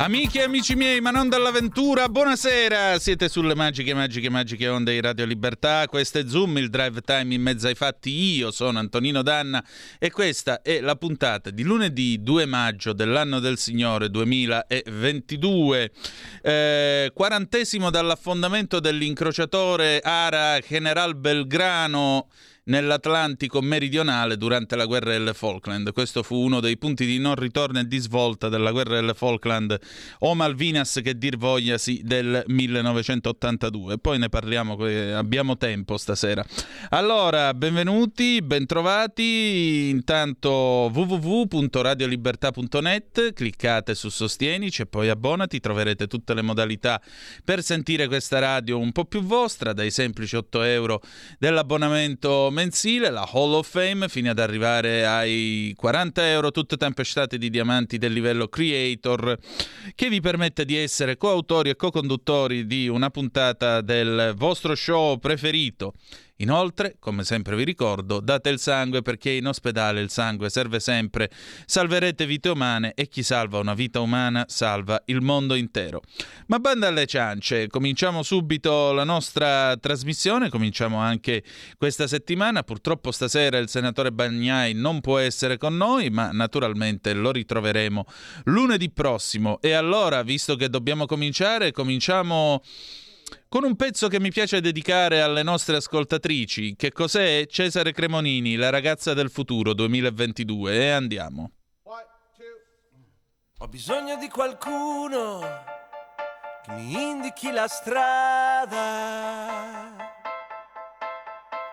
Amiche e amici miei, ma non dall'avventura, buonasera! Siete sulle magiche, magiche, magiche onde di Radio Libertà. Questo è Zoom, il drive time in mezzo ai fatti. Io sono Antonino Danna e questa è la puntata di lunedì 2 maggio dell'anno del Signore 2022. Eh, quarantesimo dall'affondamento dell'incrociatore Ara General Belgrano nell'Atlantico meridionale durante la guerra delle Falkland. Questo fu uno dei punti di non ritorno e di svolta della guerra delle Falkland o Malvinas che dir vogliasi del 1982. Poi ne parliamo, abbiamo tempo stasera. Allora, benvenuti, bentrovati. Intanto www.radiolibertà.net, cliccate su Sostienici e poi abbonati, troverete tutte le modalità per sentire questa radio un po' più vostra, dai semplici 8 euro dell'abbonamento mensile, la Hall of Fame, fino ad arrivare ai 40 euro, tutte tempestate di diamanti del livello Creator, che vi permette di essere coautori e co-conduttori di una puntata del vostro show preferito Inoltre, come sempre vi ricordo, date il sangue perché in ospedale il sangue serve sempre. Salverete vite umane e chi salva una vita umana salva il mondo intero. Ma banda alle ciance, cominciamo subito la nostra trasmissione, cominciamo anche questa settimana. Purtroppo stasera il senatore Bagnai non può essere con noi, ma naturalmente lo ritroveremo lunedì prossimo. E allora, visto che dobbiamo cominciare, cominciamo con un pezzo che mi piace dedicare alle nostre ascoltatrici. Che cos'è? Cesare Cremonini, la ragazza del futuro 2022. E andiamo. Ho bisogno di qualcuno che mi indichi la strada.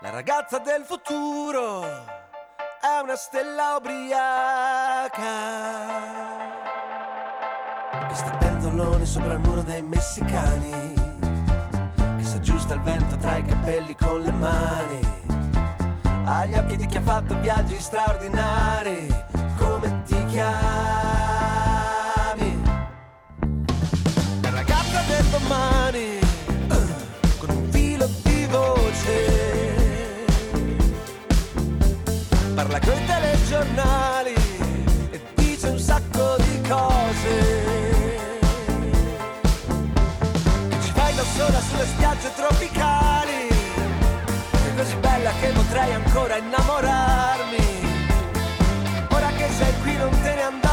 La ragazza del futuro è una stella ubriaca che sta pentolone sopra il muro dei messicani aggiusta il vento tra i capelli con le mani. Ha gli occhi di chi ha fatto viaggi straordinari. Come ti chiami? La ragazza del domani, con un filo di voce. Parla coi telegiornali e dice un sacco di cose. Sola sulle spiagge tropicali. Sei così bella che potrei ancora innamorarmi. Ora che sei qui non te ne andare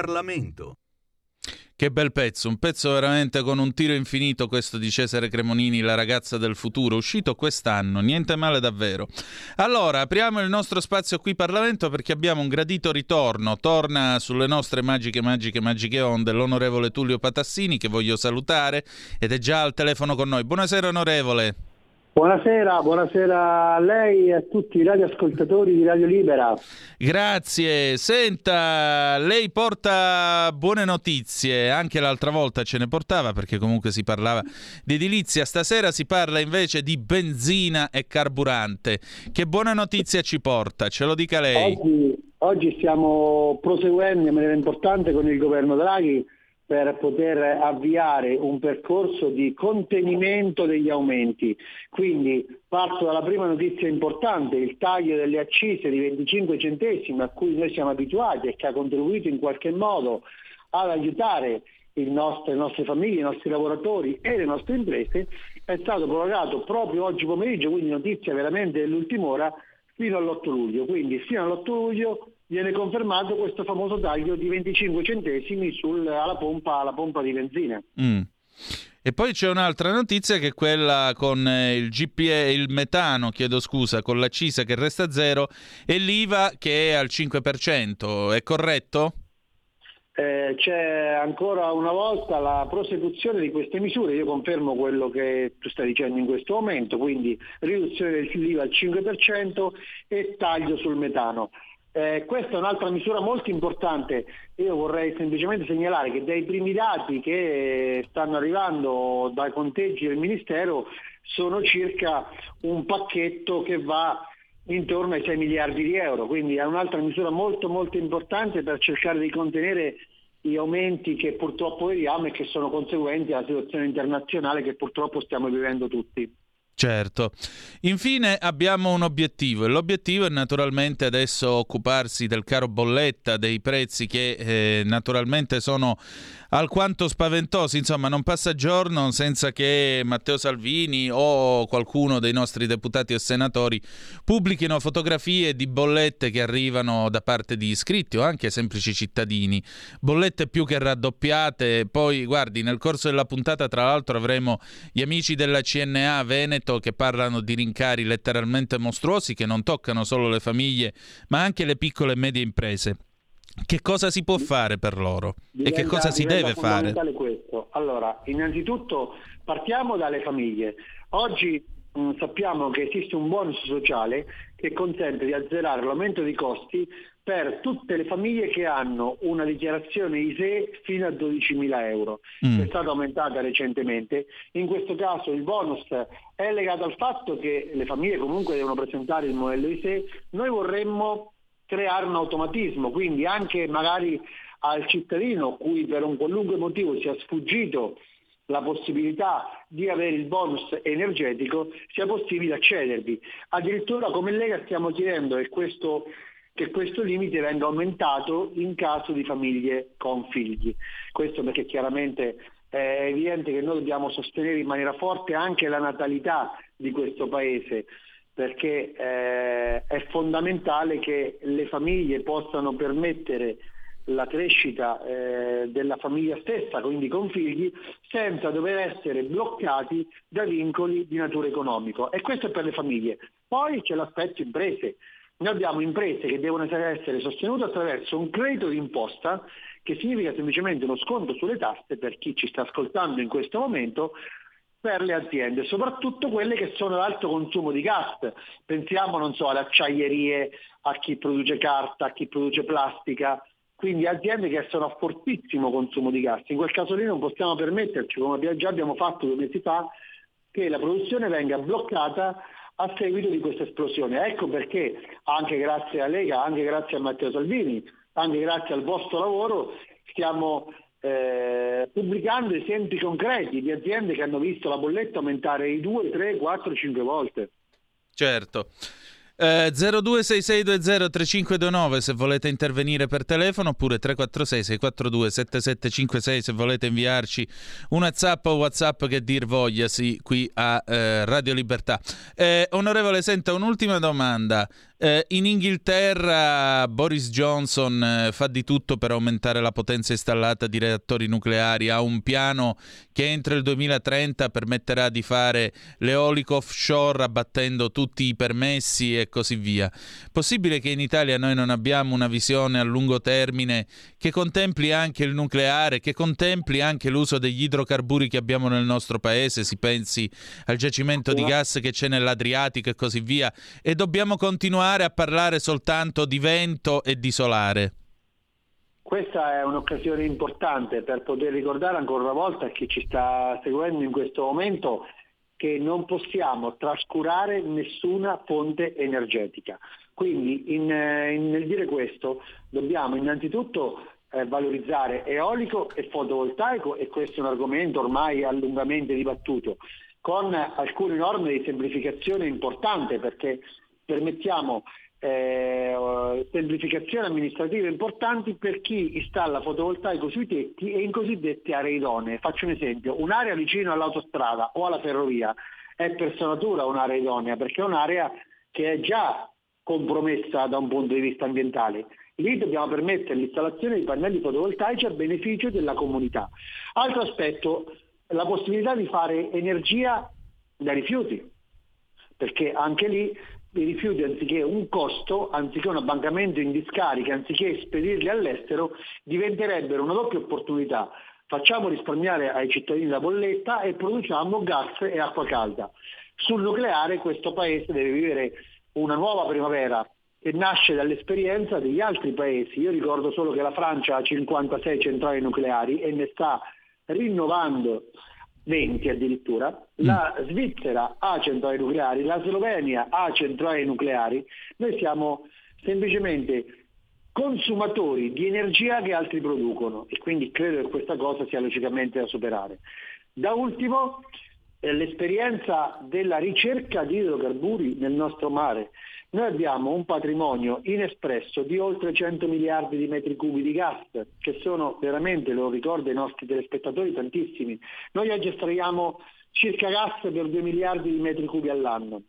Parlamento. Che bel pezzo, un pezzo veramente con un tiro infinito questo di Cesare Cremonini, La ragazza del futuro, uscito quest'anno, niente male davvero. Allora, apriamo il nostro spazio qui Parlamento perché abbiamo un gradito ritorno, torna sulle nostre magiche, magiche, magiche onde l'onorevole Tullio Patassini che voglio salutare ed è già al telefono con noi. Buonasera onorevole. Buonasera, buonasera a lei e a tutti i radioascoltatori di Radio Libera. Grazie. Senta, lei porta buone notizie, anche l'altra volta ce ne portava perché comunque si parlava di edilizia, stasera si parla invece di benzina e carburante. Che buona notizia ci porta? Ce lo dica lei. Oggi, oggi stiamo proseguendo in maniera importante con il governo Draghi per poter avviare un percorso di contenimento degli aumenti. Quindi parto dalla prima notizia importante, il taglio delle accise di 25 centesimi a cui noi siamo abituati e che ha contribuito in qualche modo ad aiutare nostro, le nostre famiglie, i nostri lavoratori e le nostre imprese, è stato prorogato proprio oggi pomeriggio, quindi notizia veramente dell'ultima ora, fino all'8 luglio. Quindi fino all'8 luglio viene confermato questo famoso taglio di 25 centesimi sul, alla, pompa, alla, pompa, di benzina. Mm. E poi c'è un'altra notizia che è quella con eh, il GPE, il metano, chiedo scusa, con l'accisa che resta zero e l'IVA che è al 5%, è corretto? Eh, c'è ancora una volta la prosecuzione di queste misure, io confermo quello che tu stai dicendo in questo momento, quindi riduzione dell'IVA al 5% e taglio sul metano. Eh, questa è un'altra misura molto importante. Io vorrei semplicemente segnalare che dai primi dati che stanno arrivando dai conteggi del Ministero sono circa un pacchetto che va intorno ai 6 miliardi di euro, quindi è un'altra misura molto molto importante per cercare di contenere gli aumenti che purtroppo vediamo e che sono conseguenti alla situazione internazionale che purtroppo stiamo vivendo tutti. Certo. Infine abbiamo un obiettivo e l'obiettivo è naturalmente adesso occuparsi del caro bolletta, dei prezzi che eh, naturalmente sono alquanto spaventosi, insomma non passa giorno senza che Matteo Salvini o qualcuno dei nostri deputati o senatori pubblichino fotografie di bollette che arrivano da parte di iscritti o anche semplici cittadini, bollette più che raddoppiate, poi guardi nel corso della puntata tra l'altro avremo gli amici della CNA Veneto che parlano di rincari letteralmente mostruosi che non toccano solo le famiglie ma anche le piccole e medie imprese. Che cosa si può fare per loro diventa, e che cosa si deve fare? Questo. Allora, innanzitutto partiamo dalle famiglie. Oggi mh, mm, sappiamo che esiste un bonus sociale che consente di azzerare l'aumento dei costi per tutte le famiglie che hanno una dichiarazione ISE fino a 12.000 euro, mm. è stata aumentata recentemente. In questo caso il bonus è legato al fatto che le famiglie comunque devono presentare il modello ISE. Noi vorremmo creare un automatismo, quindi anche magari al cittadino cui per un qualunque motivo sia sfuggito la possibilità di avere il bonus energetico sia possibile accedervi. Addirittura come Lega stiamo chiedendo che questo, che questo limite venga aumentato in caso di famiglie con figli. Questo perché chiaramente è evidente che noi dobbiamo sostenere in maniera forte anche la natalità di questo Paese perché eh, è fondamentale che le famiglie possano permettere la crescita eh, della famiglia stessa, quindi con figli, senza dover essere bloccati da vincoli di natura economica. E questo è per le famiglie. Poi c'è l'aspetto imprese. Noi abbiamo imprese che devono essere sostenute attraverso un credito d'imposta che significa semplicemente uno sconto sulle tasse per chi ci sta ascoltando in questo momento per le aziende, soprattutto quelle che sono ad alto consumo di gas. Pensiamo, non so, alle acciaierie, a chi produce carta, a chi produce plastica, quindi aziende che sono a fortissimo consumo di gas. In quel caso lì non possiamo permetterci, come già abbiamo fatto due mesi fa, che la produzione venga bloccata a seguito di questa esplosione. Ecco perché anche grazie a Lega, anche grazie a Matteo Salvini, anche grazie al vostro lavoro stiamo eh, pubblicando esempi concreti di aziende che hanno visto la bolletta aumentare di 2, 3, 4, 5 volte. Certo. Eh, 0266203529 se volete intervenire per telefono oppure 346 642 7756 se volete inviarci una zap o whatsapp che dir voglia sì, qui a eh, Radio Libertà. Eh, onorevole, senta un'ultima domanda. Eh, in Inghilterra Boris Johnson eh, fa di tutto per aumentare la potenza installata di reattori nucleari, ha un piano che entro il 2030 permetterà di fare l'eolico offshore abbattendo tutti i permessi e così via. Possibile che in Italia noi non abbiamo una visione a lungo termine che contempli anche il nucleare, che contempli anche l'uso degli idrocarburi che abbiamo nel nostro paese, si pensi al giacimento di gas che c'è nell'Adriatico e così via, e dobbiamo continuare continuare a parlare soltanto di vento e di solare? Questa è un'occasione importante per poter ricordare ancora una volta a chi ci sta seguendo in questo momento che non possiamo trascurare nessuna fonte energetica. Quindi in, in, nel dire questo dobbiamo innanzitutto eh, valorizzare eolico e fotovoltaico e questo è un argomento ormai allungamente dibattuto, con alcune norme di semplificazione importante perché permettiamo eh, semplificazioni amministrative importanti per chi installa fotovoltaico sui tetti e in cosiddette aree idonee. Faccio un esempio, un'area vicino all'autostrada o alla ferrovia è per sua natura un'area idonea perché è un'area che è già compromessa da un punto di vista ambientale. Lì dobbiamo permettere l'installazione di pannelli fotovoltaici a beneficio della comunità. Altro aspetto, la possibilità di fare energia da rifiuti, perché anche lì i rifiuti anziché un costo, anziché un abbancamento in discarica, anziché spedirli all'estero, diventerebbero una doppia opportunità. Facciamo risparmiare ai cittadini la bolletta e produciamo gas e acqua calda. Sul nucleare questo paese deve vivere una nuova primavera che nasce dall'esperienza degli altri paesi. Io ricordo solo che la Francia ha 56 centrali nucleari e ne sta rinnovando 20 addirittura, mm. la Svizzera ha centrali nucleari, la Slovenia ha centrali nucleari, noi siamo semplicemente consumatori di energia che altri producono e quindi credo che questa cosa sia logicamente da superare. Da ultimo eh, l'esperienza della ricerca di idrocarburi nel nostro mare. Noi abbiamo un patrimonio inespresso di oltre 100 miliardi di metri cubi di gas, che sono veramente, lo ricordo ai nostri telespettatori, tantissimi. Noi oggi estraiamo circa gas per 2 miliardi di metri cubi all'anno.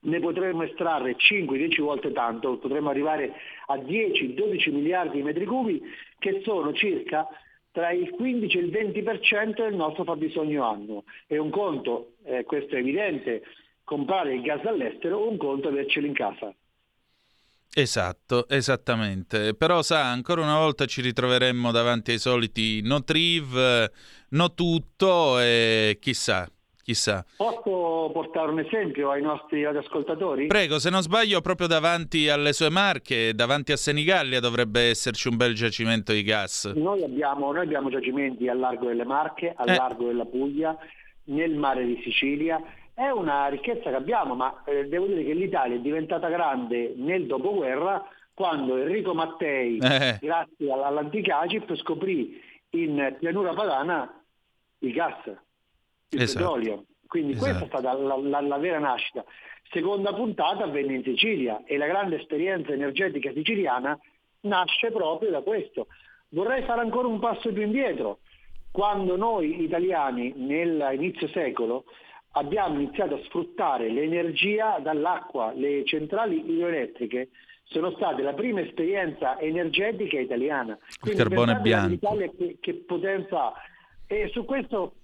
Ne potremmo estrarre 5-10 volte tanto, potremmo arrivare a 10-12 miliardi di metri cubi, che sono circa tra il 15 e il 20% del nostro fabbisogno annuo. È un conto, eh, questo è evidente, comprare il gas all'estero, un conto avercelo in casa. Esatto, esattamente. Però sa, ancora una volta ci ritroveremmo davanti ai soliti no triv, no tutto e chissà, chissà. Posso portare un esempio ai nostri ascoltatori? Prego, se non sbaglio, proprio davanti alle sue marche, davanti a Senigallia dovrebbe esserci un bel giacimento di gas. Noi abbiamo, noi abbiamo giacimenti al largo delle Marche, al eh. largo della Puglia, nel mare di Sicilia è una ricchezza che abbiamo, ma eh, devo dire che l'Italia è diventata grande nel dopoguerra quando Enrico Mattei, eh. grazie all'anticagip, scoprì in pianura padana il gas, il esatto. petrolio. Quindi esatto. questa è stata la, la, la, vera nascita. Seconda puntata avvenne in Sicilia e la grande esperienza energetica siciliana nasce proprio da questo. Vorrei fare ancora un passo più indietro. Quando noi italiani nell'inizio secolo abbiamo iniziato a sfruttare l'energia dall'acqua, le centrali idroelettriche sono state la prima esperienza energetica italiana. Quindi Il carbone bianco. Che, che, potenza ha. E su questo,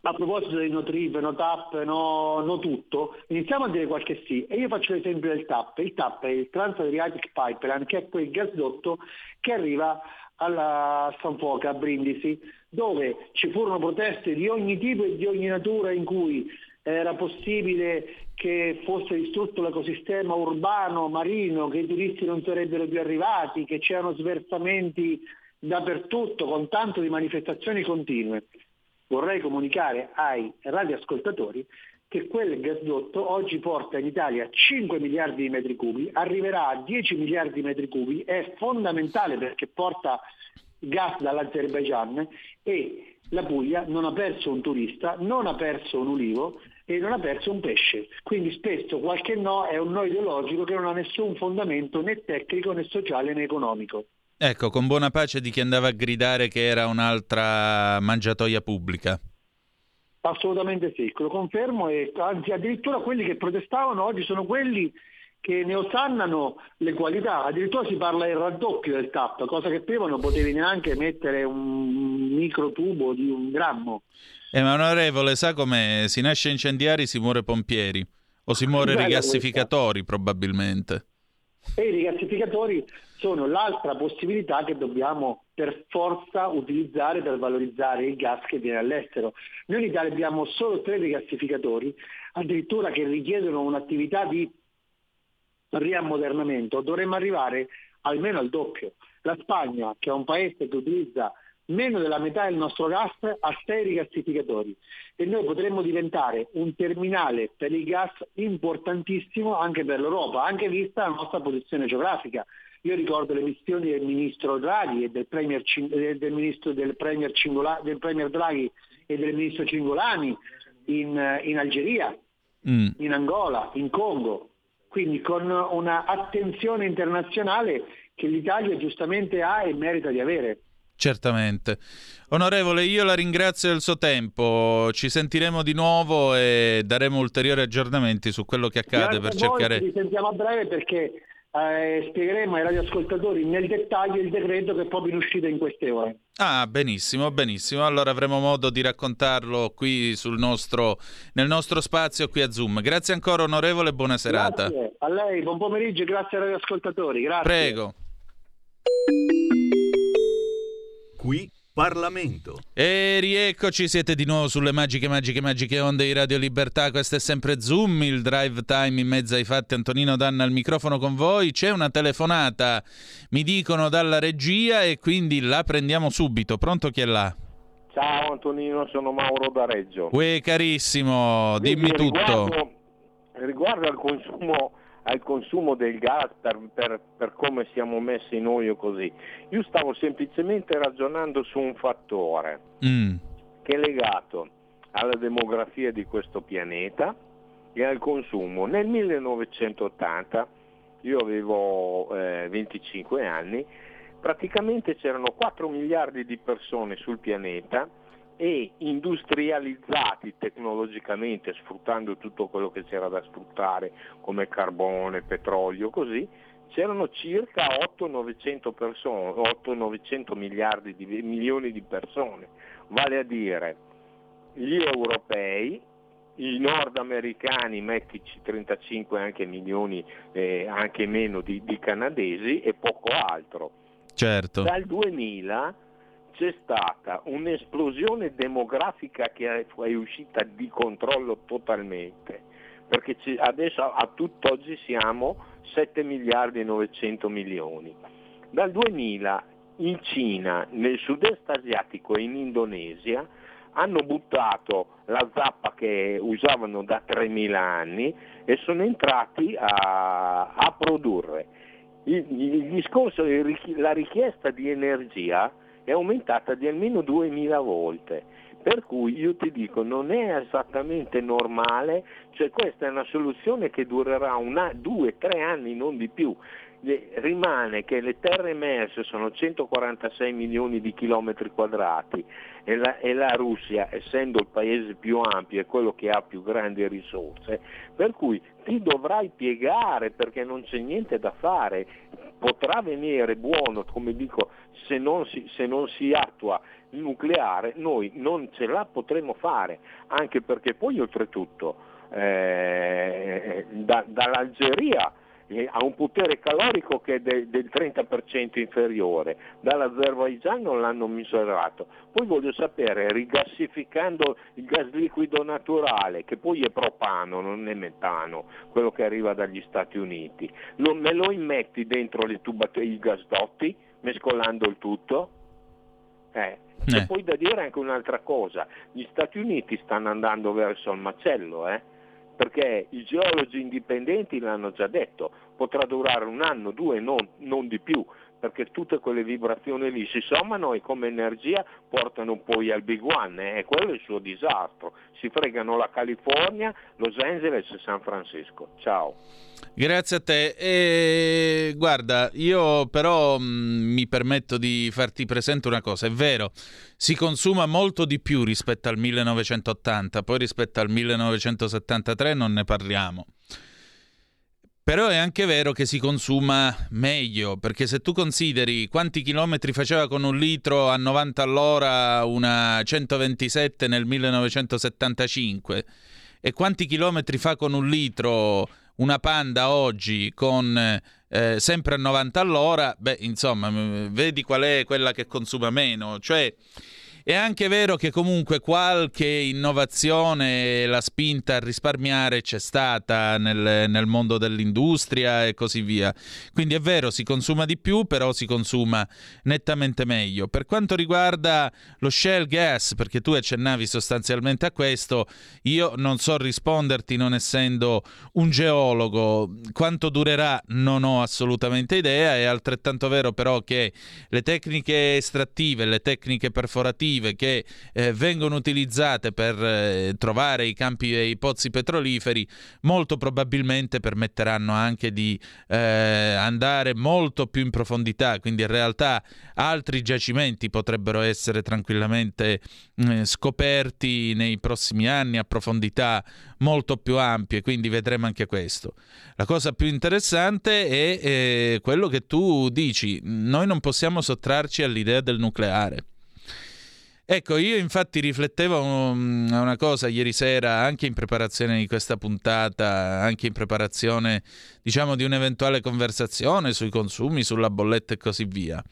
a proposito dei no trip, no tap, no, no, tutto, iniziamo a dire qualche sì. E io faccio l'esempio del TAP. Il TAP è il Trans-Adriatic Pipeline, che è quel gasdotto che arriva alla San Foca, a Brindisi, dove ci furono proteste di ogni tipo e di ogni natura in cui era possibile che fosse distrutto l'ecosistema urbano, marino, che i turisti non sarebbero più arrivati, che c'erano sversamenti dappertutto con tanto di manifestazioni continue. Vorrei comunicare ai radioascoltatori che quel gasdotto oggi porta in Italia 5 miliardi di metri cubi, arriverà a 10 miliardi di metri cubi, è fondamentale perché porta gas dall'Azerbaigian e la Puglia non ha perso un turista, non ha perso un ulivo e non ha perso un pesce. Quindi spesso qualche no è un no ideologico che non ha nessun fondamento né tecnico né sociale né economico. Ecco, con buona pace di chi andava a gridare che era un'altra mangiatoia pubblica. Assolutamente sì, lo confermo e anzi addirittura quelli che protestavano oggi sono quelli che ne osannano le qualità, addirittura si parla del raddoppio del TAP, cosa che prima non potevi neanche mettere un microtubo di un grammo. Eh, ma onorevole, sa come si nasce incendiari, si muore pompieri, o si muore rigassificatori probabilmente. E i rigassificatori sono l'altra possibilità che dobbiamo per forza utilizzare per valorizzare il gas che viene all'estero. Noi in Italia abbiamo solo tre rigassificatori, addirittura che richiedono un'attività di riammodernamento, dovremmo arrivare almeno al doppio. La Spagna, che è un paese che utilizza meno della metà del nostro gas, ha sei rigassificatori e noi potremmo diventare un terminale per il gas importantissimo anche per l'Europa, anche vista la nostra posizione geografica. Io ricordo le missioni del ministro Draghi e del premier, del ministro, del premier, Cingola, del premier Draghi e del ministro Cingolani in, in Algeria, mm. in Angola, in Congo, quindi con una attenzione internazionale che l'Italia giustamente ha e merita di avere. Certamente. Onorevole, io la ringrazio del suo tempo, ci sentiremo di nuovo e daremo ulteriori aggiornamenti su quello che accade Grazie per cercare... Ci sentiamo a breve perché eh, spiegheremo ai radioascoltatori nel dettaglio il decreto che è proprio in uscita in queste ore. Ah, benissimo, benissimo. Allora avremo modo di raccontarlo qui sul nostro, nel nostro spazio qui a Zoom. Grazie ancora onorevole, buona serata. Grazie a lei, buon pomeriggio e grazie ai radioascoltatori. Grazie. Prego. Qui Parlamento. E rieccoci, siete di nuovo sulle magiche, magiche, magiche onde di Radio Libertà. Questo è sempre Zoom, il drive time in mezzo ai fatti. Antonino Danna al microfono con voi. C'è una telefonata, mi dicono dalla regia, e quindi la prendiamo subito. Pronto chi è là? Ciao Antonino, sono Mauro da Reggio. Uè, carissimo, dimmi Quindi, tutto. Riguardo, riguardo al consumo al consumo del gas per, per, per, come siamo messi noi o così. Io stavo semplicemente ragionando su un fattore mm. che è legato alla demografia di questo pianeta e al consumo. Nel 1980, io avevo eh, 25 anni, praticamente c'erano 4 miliardi di persone sul pianeta e industrializzati tecnologicamente, sfruttando tutto quello che c'era da sfruttare come carbone, petrolio, così, c'erano circa 800-900 persone, 800-900 miliardi di, milioni di persone, vale a dire gli europei, i nordamericani, mettici 35 anche milioni, eh, anche meno di, di canadesi e poco altro. Certo. Dal 2000 c'è stata un'esplosione demografica che è uscita di controllo totalmente, perché adesso a tutt'oggi siamo 7 miliardi e 900 milioni. Dal 2000 in Cina, nel sud-est asiatico e in Indonesia hanno buttato la zappa che usavano da 3.000 anni e sono entrati a, a produrre. Il, il discorso, la richiesta di energia è aumentata di almeno 2000 volte. Per cui io ti dico, non è esattamente normale, cioè questa è una soluzione che durerà una, due, tre anni, non di più. Rimane che le terre emerse sono 146 milioni di chilometri quadrati e la, e la Russia, essendo il paese più ampio, è quello che ha più grandi risorse, per cui ti dovrai piegare perché non c'è niente da fare. Potrà venire buono, come dico, se non si, se non si attua il nucleare, noi non ce la potremo fare, anche perché poi oltretutto eh, da, dall'Algeria ha un potere calorico che è de, del 30% inferiore, dall'Azerbaigian non l'hanno misurato. Poi voglio sapere, rigassificando il gas liquido naturale, che poi è propano, non è metano, quello che arriva dagli Stati Uniti, lo, me lo immetti dentro le tubat- i gasdotti, mescolando il tutto? Eh. Eh. E poi da dire anche un'altra cosa, gli Stati Uniti stanno andando verso il macello, eh? perché i geologi indipendenti l'hanno già detto, potrà durare un anno, due, non, non di più, perché tutte quelle vibrazioni lì si sommano e come energia portano poi al Big One, eh? e quello è il suo disastro. Si fregano la California, Los Angeles e San Francisco. Ciao. Grazie a te. E, guarda, io però mh, mi permetto di farti presente una cosa. È vero, si consuma molto di più rispetto al 1980, poi rispetto al 1973 non ne parliamo. Però è anche vero che si consuma meglio, perché se tu consideri quanti chilometri faceva con un litro a 90 all'ora una 127 nel 1975 e quanti chilometri fa con un litro una Panda oggi con eh, sempre a 90 all'ora, beh, insomma, vedi qual è quella che consuma meno, cioè è anche vero che comunque qualche innovazione, la spinta a risparmiare c'è stata nel, nel, mondo dell'industria e così via. Quindi è vero, si consuma di più, però si consuma nettamente meglio. Per quanto riguarda lo shell gas, perché tu accennavi sostanzialmente a questo, io non so risponderti non essendo un geologo. Quanto durerà non ho assolutamente idea, è altrettanto vero però che le tecniche estrattive, le tecniche perforative, radioattive che eh, vengono utilizzate per eh, trovare i campi e i pozzi petroliferi molto probabilmente permetteranno anche di eh, andare molto più in profondità, quindi in realtà altri giacimenti potrebbero essere tranquillamente eh, scoperti nei prossimi anni a profondità molto più ampie, quindi vedremo anche questo. La cosa più interessante è eh, quello che tu dici, noi non possiamo sottrarci all'idea del nucleare. Ecco, io infatti riflettevo um, a una cosa ieri sera, anche in preparazione di questa puntata, anche in preparazione, diciamo, di un'eventuale conversazione sui consumi, sulla bolletta e così via.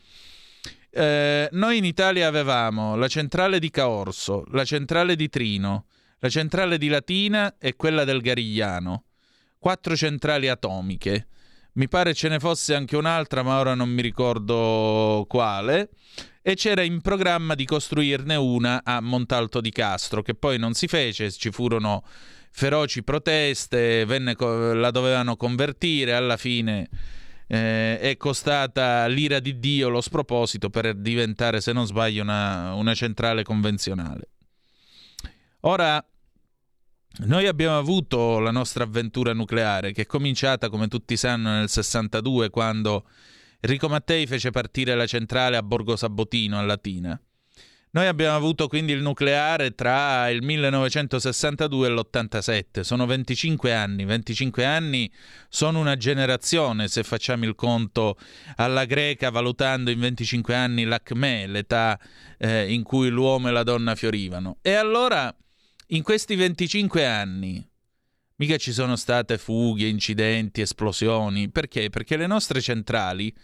Eh, noi in Italia avevamo la centrale di Caorso, la centrale di Trino, la centrale di Latina e quella del Garigliano, quattro centrali atomiche. Mi pare ce ne fosse anche un'altra, ma ora non mi ricordo quale. E c'era in programma di costruirne una a Montalto di Castro, che poi non si fece, ci furono feroci proteste, venne, la dovevano convertire, alla fine eh, è costata l'ira di Dio lo sproposito per diventare, se non sbaglio, una, una centrale convenzionale. Ora, noi abbiamo avuto la nostra avventura nucleare che è cominciata, come tutti sanno, nel 62 quando Enrico Mattei fece partire la centrale a Borgo Sabotino, a Latina. Noi abbiamo avuto quindi il nucleare tra il 1962 e l'87, sono 25 anni, 25 anni sono una generazione se facciamo il conto alla greca valutando in 25 anni l'acme, l'età eh, in cui l'uomo e la donna fiorivano. E allora in questi 25 anni mica ci sono state fughe, incidenti, esplosioni. Perché? Perché le nostre centrali,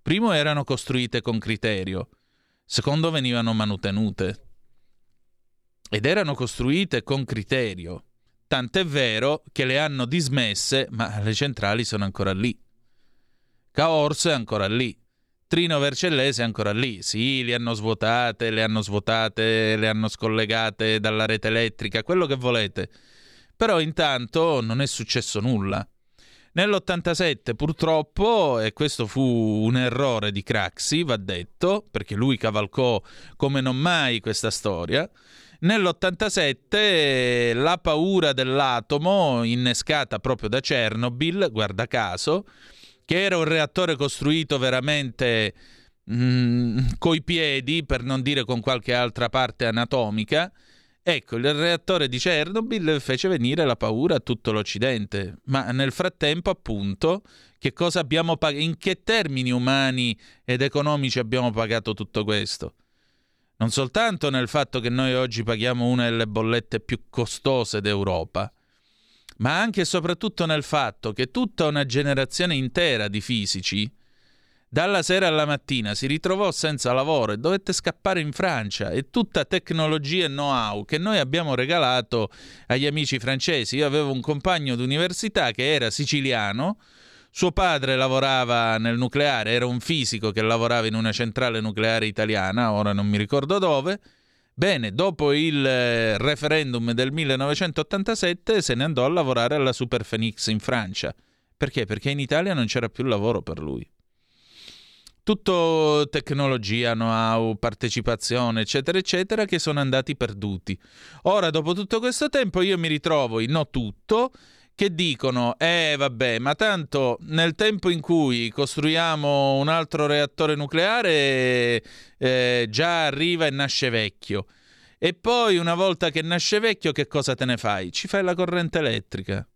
primo, erano costruite con criterio, secondo, venivano manutenute. Ed erano costruite con criterio. Tant'è vero che le hanno dismesse, ma le centrali sono ancora lì. Caorso è ancora lì. Trino Vercellese è ancora lì. Sì, le hanno svuotate, le hanno svuotate, le hanno scollegate dalla rete elettrica, quello che volete. Però intanto non è successo nulla. Nell'87 purtroppo, e questo fu un errore di Craxi, va detto, perché lui cavalcò come non mai questa storia, nell'87 la paura dell'atomo, innescata proprio da Chernobyl, guarda caso, che era un reattore costruito veramente mm, coi piedi, per non dire con qualche altra parte anatomica. Ecco, il reattore di Chernobyl fece venire la paura a tutto l'Occidente, ma nel frattempo, appunto, che pagato? In che termini umani ed economici abbiamo pagato tutto questo? Non soltanto nel fatto che noi oggi paghiamo una delle bollette più costose d'Europa, ma anche e soprattutto nel fatto che tutta una generazione intera di fisici, dalla sera alla mattina, si ritrovò senza lavoro e dovette scappare in Francia e tutta tecnologia e know-how che noi abbiamo regalato agli amici francesi. Io avevo un compagno d'università che era siciliano, suo padre lavorava nel nucleare, era un fisico che lavorava in una centrale nucleare italiana, ora non mi ricordo dove, Bene, dopo il eh, referendum del 1987 se ne andò a lavorare alla Super Phoenix in Francia. Perché? Perché in Italia non c'era più lavoro per lui. Tutto tecnologia, know-how, partecipazione, eccetera, eccetera, che sono andati perduti. Ora, dopo tutto questo tempo, io mi ritrovo in no tutto che dicono, eh vabbè, ma tanto nel tempo in cui costruiamo un altro reattore nucleare eh, già arriva e nasce vecchio. E poi una volta che nasce vecchio che cosa te ne fai? Ci fai la corrente elettrica.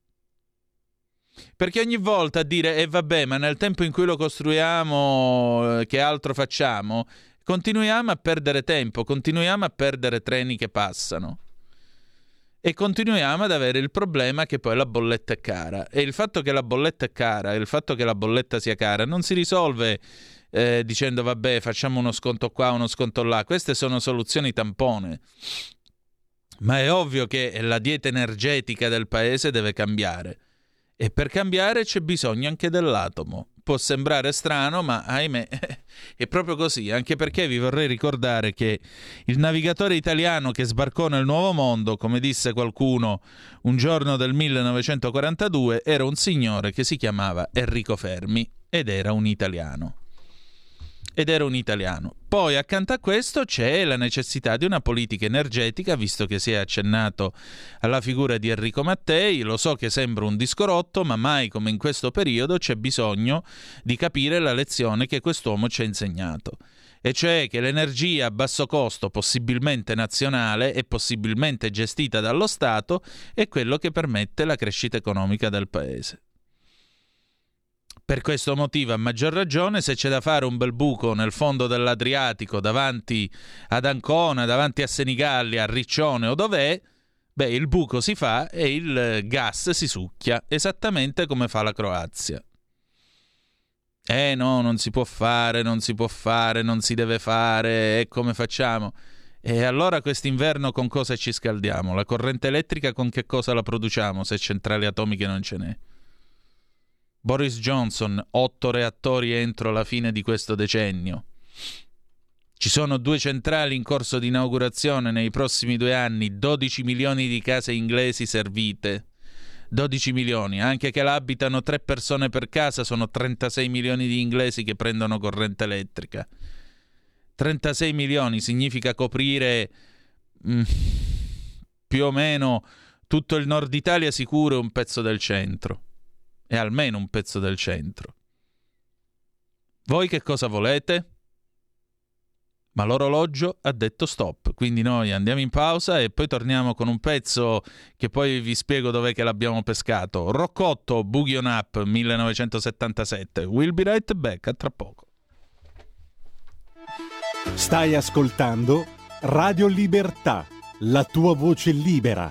Perché ogni volta a dire, eh vabbè, ma nel tempo in cui lo costruiamo, eh, che altro facciamo? Continuiamo a perdere tempo, continuiamo a perdere treni che passano e continuiamo ad avere il problema che poi la bolletta è cara. E il fatto che la bolletta è cara e il fatto che la bolletta sia cara non si risolve eh, dicendo vabbè facciamo uno sconto qua, uno sconto là. Queste sono soluzioni tampone. Ma è ovvio che la dieta energetica del paese deve cambiare. E per cambiare c'è bisogno anche dell'atomo può sembrare strano, ma ahimè è proprio così, anche perché vi vorrei ricordare che il navigatore italiano che sbarcò nel Nuovo Mondo, come disse qualcuno un giorno del 1942, era un signore che si chiamava Enrico Fermi ed era un italiano. Ed era un italiano. Poi accanto a questo c'è la necessità di una politica energetica, visto che si è accennato alla figura di Enrico Mattei. Lo so che sembra un disco rotto, ma mai come in questo periodo c'è bisogno di capire la lezione che quest'uomo ci ha insegnato e cioè che l'energia a basso costo, possibilmente nazionale e possibilmente gestita dallo Stato, è quello che permette la crescita economica del Paese. Per questo motivo, a maggior ragione, se c'è da fare un bel buco nel fondo dell'Adriatico davanti ad Ancona, davanti a Senigallia, a Riccione o dov'è, beh, il buco si fa e il gas si succhia, esattamente come fa la Croazia. Eh no, non si può fare, non si può fare, non si deve fare, e come facciamo? E allora quest'inverno con cosa ci scaldiamo? La corrente elettrica con che cosa la produciamo se centrali atomiche non ce n'è? Boris Johnson, otto reattori entro la fine di questo decennio. Ci sono due centrali in corso di inaugurazione nei prossimi due anni, 12 milioni di case inglesi servite. 12 milioni, anche che l'abitano tre persone per casa, sono 36 milioni di inglesi che prendono corrente elettrica. 36 milioni significa coprire mm, più o meno tutto il nord Italia sicuro e un pezzo del centro e almeno un pezzo del centro. Voi che cosa volete? Ma l'orologio ha detto stop, quindi noi andiamo in pausa e poi torniamo con un pezzo che poi vi spiego dov'è che l'abbiamo pescato. Roccotto, Boogie on Up 1977. We'll be right back, a tra poco. Stai ascoltando Radio Libertà, la tua voce libera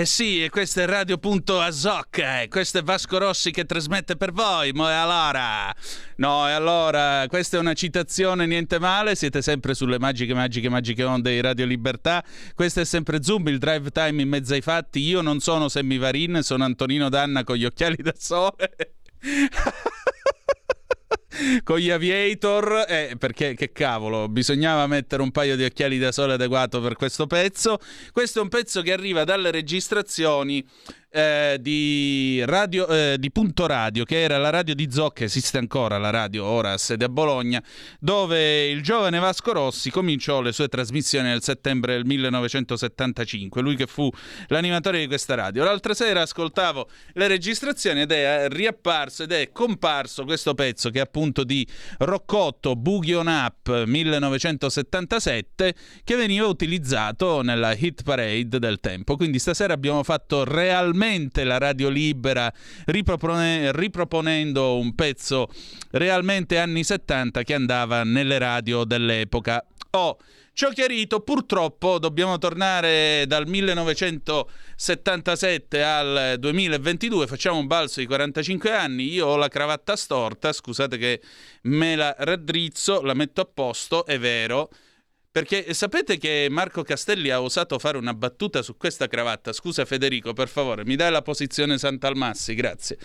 Eh sì, e questo è Radio.asoc, eh. questo è Vasco Rossi che trasmette per voi, ma allora... No, e allora, questa è una citazione niente male, siete sempre sulle magiche, magiche, magiche onde di Radio Libertà, questo è sempre Zoom, il drive time in mezzo ai fatti, io non sono Sammy Varin, sono Antonino Danna con gli occhiali da sole. con gli aviator eh, perché che cavolo bisognava mettere un paio di occhiali da sole adeguato per questo pezzo. Questo è un pezzo che arriva dalle registrazioni eh, di, radio, eh, di Punto Radio, che era la radio di Zocca, esiste ancora la radio, ora a sede a Bologna, dove il giovane Vasco Rossi cominciò le sue trasmissioni nel settembre del 1975, lui che fu l'animatore di questa radio. L'altra sera ascoltavo le registrazioni ed è riapparso ed è comparso questo pezzo che è appunto di Roccotto Boogie on Up 1977 che veniva utilizzato nella hit parade del tempo. Quindi stasera abbiamo fatto realmente finalmente la radio libera ripropone- riproponendo un pezzo realmente anni 70 che andava nelle radio dell'epoca. Oh, Ci ho chiarito, purtroppo dobbiamo tornare dal 1977 al 2022, facciamo un balzo di 45 anni, io ho la cravatta storta, scusate che me la raddrizzo, la metto a posto, è vero, perché sapete che Marco Castelli ha osato fare una battuta su questa cravatta. Scusa Federico, per favore, mi dai la posizione Sant'Almassi, grazie.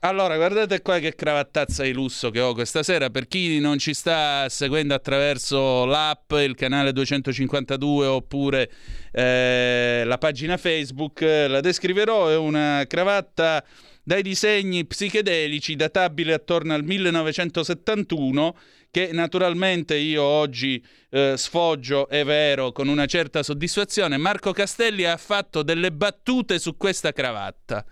Allora, guardate qua che cravattazza di lusso che ho questa sera. Per chi non ci sta seguendo attraverso l'app, il canale 252 oppure eh, la pagina Facebook, la descriverò. È una cravatta dai disegni psichedelici databile attorno al 1971 che naturalmente io oggi eh, sfoggio, è vero, con una certa soddisfazione, Marco Castelli ha fatto delle battute su questa cravatta.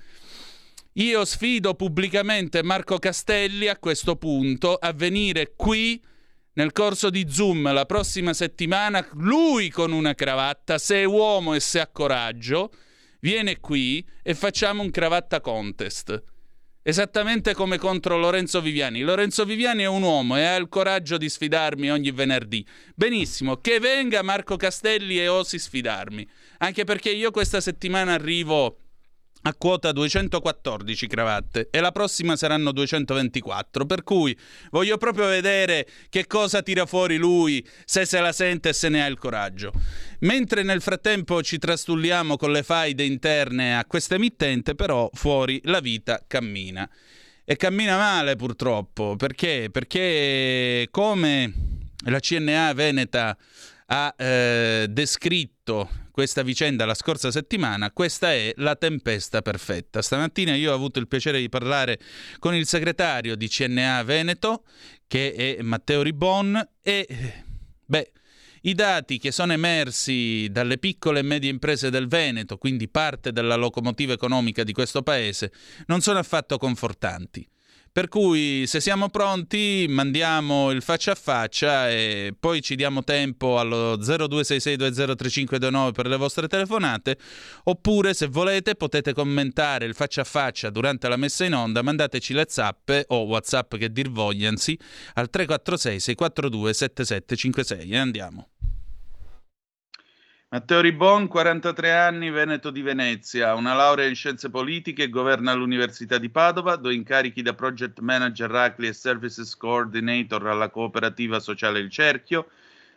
Io sfido pubblicamente Marco Castelli a questo punto a venire qui nel corso di Zoom la prossima settimana, lui con una cravatta, se è uomo e se ha coraggio, viene qui e facciamo un cravatta contest. Esattamente come contro Lorenzo Viviani. Lorenzo Viviani è un uomo e ha il coraggio di sfidarmi ogni venerdì. Benissimo, che venga Marco Castelli e osi sfidarmi. Anche perché io questa settimana arrivo a quota 214 cravatte e la prossima saranno 224, per cui voglio proprio vedere che cosa tira fuori lui, se se la sente e se ne ha il coraggio. Mentre nel frattempo ci trastulliamo con le faide interne a questa emittente, però fuori la vita cammina. E cammina male purtroppo, perché? Perché come la CNA Veneta ha eh, descritto questa vicenda la scorsa settimana, questa è la tempesta perfetta. Stamattina io ho avuto il piacere di parlare con il segretario di CNA Veneto, che è Matteo Ribon, e beh, i dati che sono emersi dalle piccole e medie imprese del Veneto, quindi parte della locomotiva economica di questo paese, non sono affatto confortanti. Per cui se siamo pronti mandiamo il faccia a faccia e poi ci diamo tempo allo 0266203529 per le vostre telefonate. Oppure se volete potete commentare il faccia a faccia durante la messa in onda, mandateci le zappe o whatsapp che dir vogliansi al 346 642 7756 e andiamo. Matteo Ribon, 43 anni, Veneto di Venezia, una laurea in scienze politiche, governa all'Università di Padova, due incarichi da Project Manager ACLI e Services Coordinator alla cooperativa sociale Il Cerchio,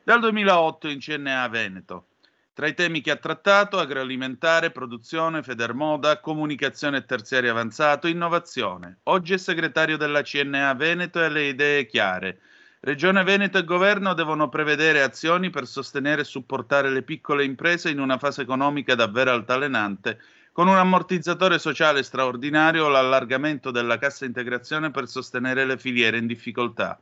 dal 2008 in CNA Veneto. Tra i temi che ha trattato, agroalimentare, produzione, federmoda, comunicazione terziaria avanzato, innovazione. Oggi è segretario della CNA Veneto e ha le idee chiare – Regione Veneto e Governo devono prevedere azioni per sostenere e supportare le piccole imprese in una fase economica davvero altalenante, con un ammortizzatore sociale straordinario o l'allargamento della cassa integrazione per sostenere le filiere in difficoltà.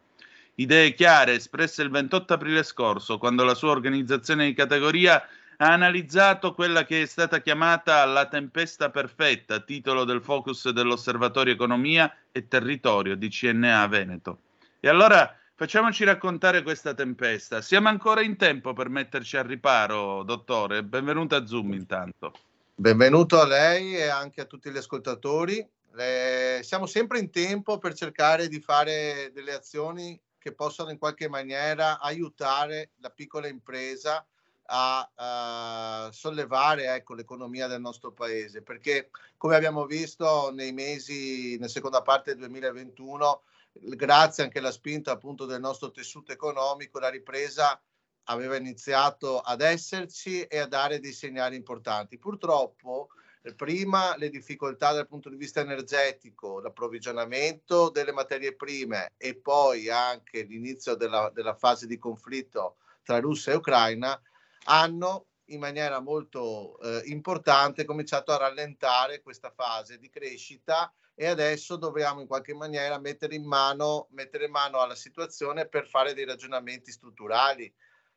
Idee chiare espresse il 28 aprile scorso, quando la sua organizzazione di categoria ha analizzato quella che è stata chiamata la tempesta perfetta, titolo del focus dell'Osservatorio Economia e Territorio di CNA Veneto. E allora Facciamoci raccontare questa tempesta. Siamo ancora in tempo per metterci al riparo, dottore. Benvenuto a Zoom intanto. Benvenuto a lei e anche a tutti gli ascoltatori. Le... Siamo sempre in tempo per cercare di fare delle azioni che possano in qualche maniera aiutare la piccola impresa a, a sollevare ecco, l'economia del nostro paese, perché come abbiamo visto nei mesi, nella seconda parte del 2021, grazie anche alla spinta appunto del nostro tessuto economico, la ripresa aveva iniziato ad esserci e a dare dei segnali importanti. Purtroppo prima le difficoltà dal punto di vista energetico, l'approvvigionamento delle materie prime e poi anche l'inizio della, della fase di conflitto tra Russia e Ucraina hanno in maniera molto eh, importante cominciato a rallentare questa fase di crescita e adesso dobbiamo in qualche maniera mettere in mano, mettere mano alla situazione per fare dei ragionamenti strutturali.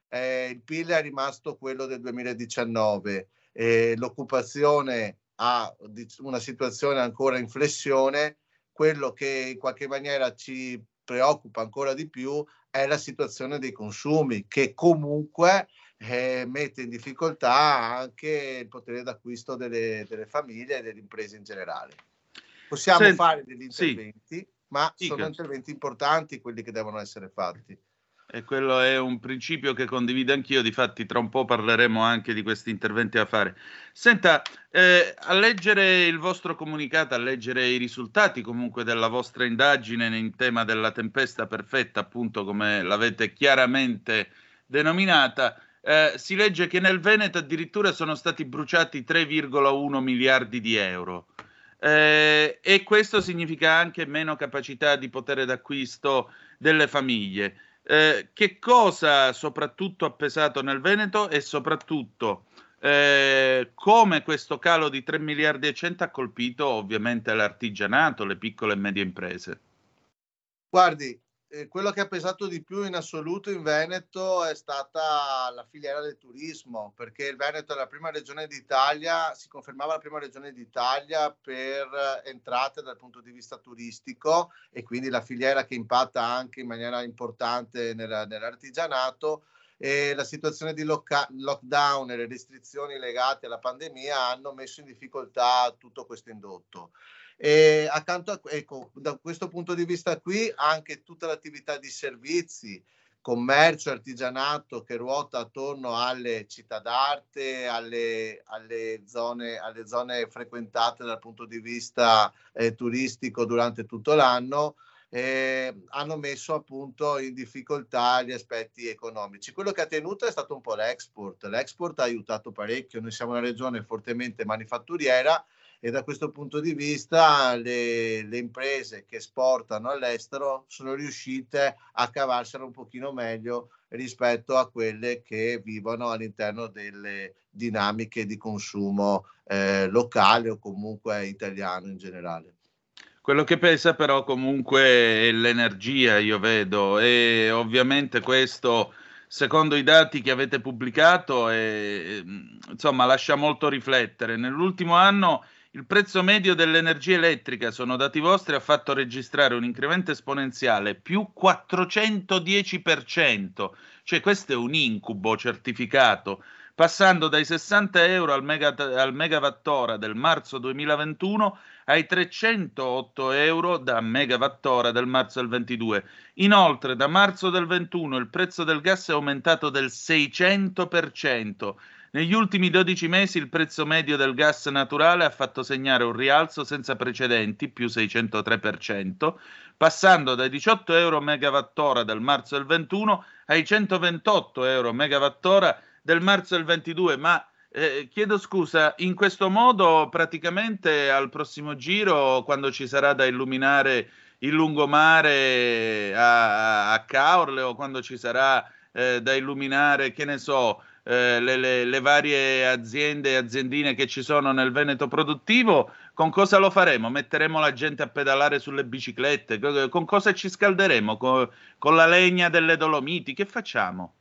Eh, il PIL è rimasto quello del 2019, eh, l'occupazione ha una situazione ancora in flessione, quello che in qualche maniera ci preoccupa ancora di più è la situazione dei consumi che comunque eh, mette in difficoltà anche il potere d'acquisto delle, delle, famiglie e delle imprese in generale. Possiamo Senti, fare degli interventi, sì. ma sono Dica. interventi importanti quelli che devono essere fatti. E quello è un principio che condivido anch'io, difatti tra un po' parleremo anche di questi interventi da fare. Senta, eh, a leggere il vostro comunicato, a leggere i risultati comunque della vostra indagine in tema della tempesta perfetta, appunto come l'avete chiaramente denominata, eh, si legge che nel Veneto addirittura sono stati bruciati 3,1 miliardi di euro. Eh, e questo significa anche meno capacità di potere d'acquisto delle famiglie. Eh, che cosa soprattutto ha pesato nel Veneto e soprattutto eh, come questo calo di 3 miliardi e 100 ha colpito ovviamente l'artigianato, le piccole e medie imprese? Guardi, quello che ha pesato di più in assoluto in Veneto è stata la filiera del turismo, perché il Veneto è la prima regione d'Italia, si confermava la prima regione d'Italia per entrate dal punto di vista turistico e quindi la filiera che impatta anche in maniera importante nella, nell'artigianato e la situazione di loca- lockdown e le restrizioni legate alla pandemia hanno messo in difficoltà tutto questo indotto. E accanto a ecco, da questo punto di vista qui anche tutta l'attività di servizi, commercio, artigianato che ruota attorno alle città d'arte, alle, alle, zone, alle zone frequentate dal punto di vista eh, turistico durante tutto l'anno, eh, hanno messo appunto in difficoltà gli aspetti economici. Quello che ha tenuto è stato un po' l'export. L'export ha aiutato parecchio. Noi siamo una regione fortemente manifatturiera e da questo punto di vista le, le, imprese che esportano all'estero sono riuscite a cavarsela un pochino meglio rispetto a quelle che vivono all'interno delle dinamiche di consumo eh, locale o comunque italiano in generale. Quello che pesa però comunque è l'energia, io vedo, e ovviamente questo, secondo i dati che avete pubblicato, è, insomma, lascia molto riflettere. Nell'ultimo anno il prezzo medio dell'energia elettrica, sono dati vostri, ha fatto registrare un incremento esponenziale più 410%, cioè questo è un incubo certificato, passando dai 60 euro al, mega, al megawattora del marzo 2021 ai 308 euro da megawattora del marzo del 22. Inoltre, da marzo del 21 il prezzo del gas è aumentato del 600%. Negli ultimi 12 mesi il prezzo medio del gas naturale ha fatto segnare un rialzo senza precedenti, più 603%, passando dai 18 euro megawattora del marzo del 21 ai 128 euro megawattora del marzo del 22. Ma eh, chiedo scusa, in questo modo praticamente al prossimo giro, quando ci sarà da illuminare il lungomare a, a Caorle o quando ci sarà eh, da illuminare, che ne so, eh, le, le, le, varie aziende e aziendine che ci sono nel Veneto produttivo, con cosa lo faremo? Metteremo la gente a pedalare sulle biciclette? Con cosa ci scalderemo? Con, con la legna delle Dolomiti? Che facciamo?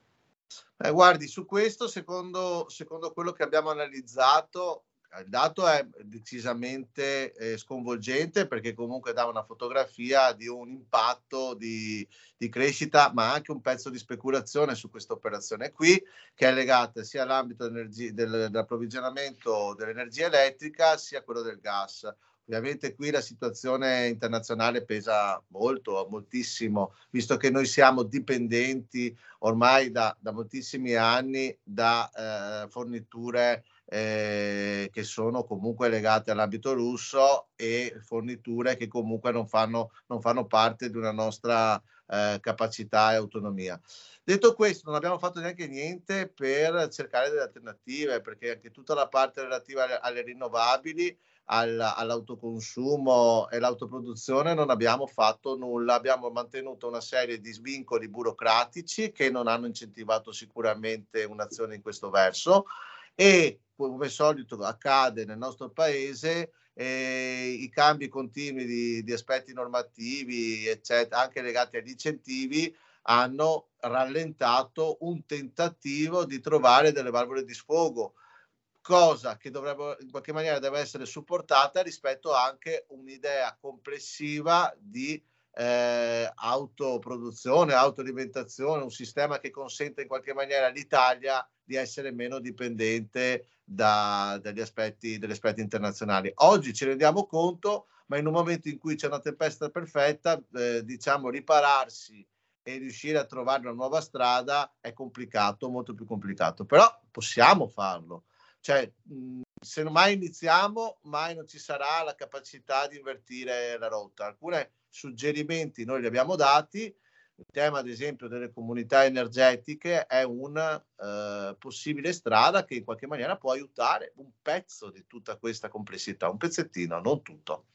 Eh, guardi, su questo, secondo, secondo quello che abbiamo analizzato, il dato è decisamente eh, sconvolgente perché comunque dà una fotografia di un impatto di, di, crescita, ma anche un pezzo di speculazione su questa operazione qui, che è legata sia all'ambito del, dell'approvvigionamento dell'energia elettrica sia a quello del gas. Ovviamente qui la situazione internazionale pesa molto, moltissimo, visto che noi siamo dipendenti ormai da, da moltissimi anni da eh, forniture eh, che sono comunque legate all'ambito russo e forniture che comunque non fanno, non fanno parte di una nostra eh, capacità e autonomia. Detto questo, non abbiamo fatto neanche niente per cercare delle alternative, perché anche tutta la parte relativa alle, alle rinnovabili all'autoconsumo e l'autoproduzione non abbiamo fatto nulla, abbiamo mantenuto una serie di svincoli burocratici che non hanno incentivato sicuramente un'azione in questo verso e come solito accade nel nostro paese eh, i cambi continui di, di aspetti normativi eccetera anche legati agli incentivi hanno rallentato un tentativo di trovare delle valvole di sfogo cosa che dovrebbe in qualche maniera deve essere supportata rispetto anche un'idea complessiva di eh, autoproduzione, autoalimentazione, un sistema che consente in qualche maniera all'Italia di essere meno dipendente da, dagli aspetti, dagli aspetti internazionali. Oggi ci rendiamo conto, ma in un momento in cui c'è una tempesta perfetta, eh, diciamo ripararsi e riuscire a trovare una nuova strada è complicato, molto più complicato, però possiamo farlo cioè, mh, se mai iniziamo, mai non ci sarà la capacità di invertire la rotta. Alcuni suggerimenti noi li abbiamo dati, il tema ad esempio delle comunità energetiche è una eh, possibile strada che in qualche maniera può aiutare un pezzo di tutta questa complessità, un pezzettino, non tutto.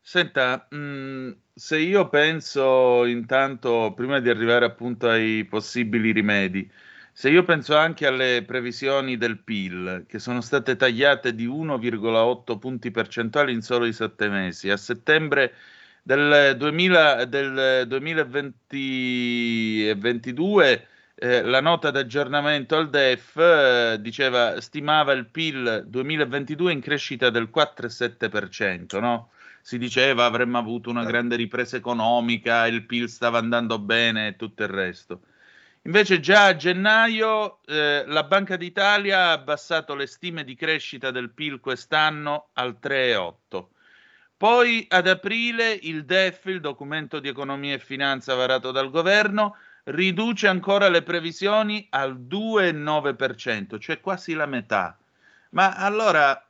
Senta, mh, se io penso intanto, prima di arrivare appunto ai possibili rimedi, se io penso anche alle previsioni del PIL, che sono state tagliate di 1,8 punti percentuali in solo i sette mesi, a settembre del, 2000, del 2022 eh, la nota d'aggiornamento al DEF eh, diceva, stimava il PIL 2022 in crescita del 4,7%, no? Si diceva avremmo avuto una certo. grande ripresa economica, il PIL stava andando bene e tutto il resto. Invece già a gennaio eh, la Banca d'Italia ha abbassato le stime di crescita del PIL quest'anno al 3,8. Poi ad aprile il DEF, il documento di economia e finanza varato dal governo, riduce ancora le previsioni al 2,9%, cioè quasi la metà. Ma allora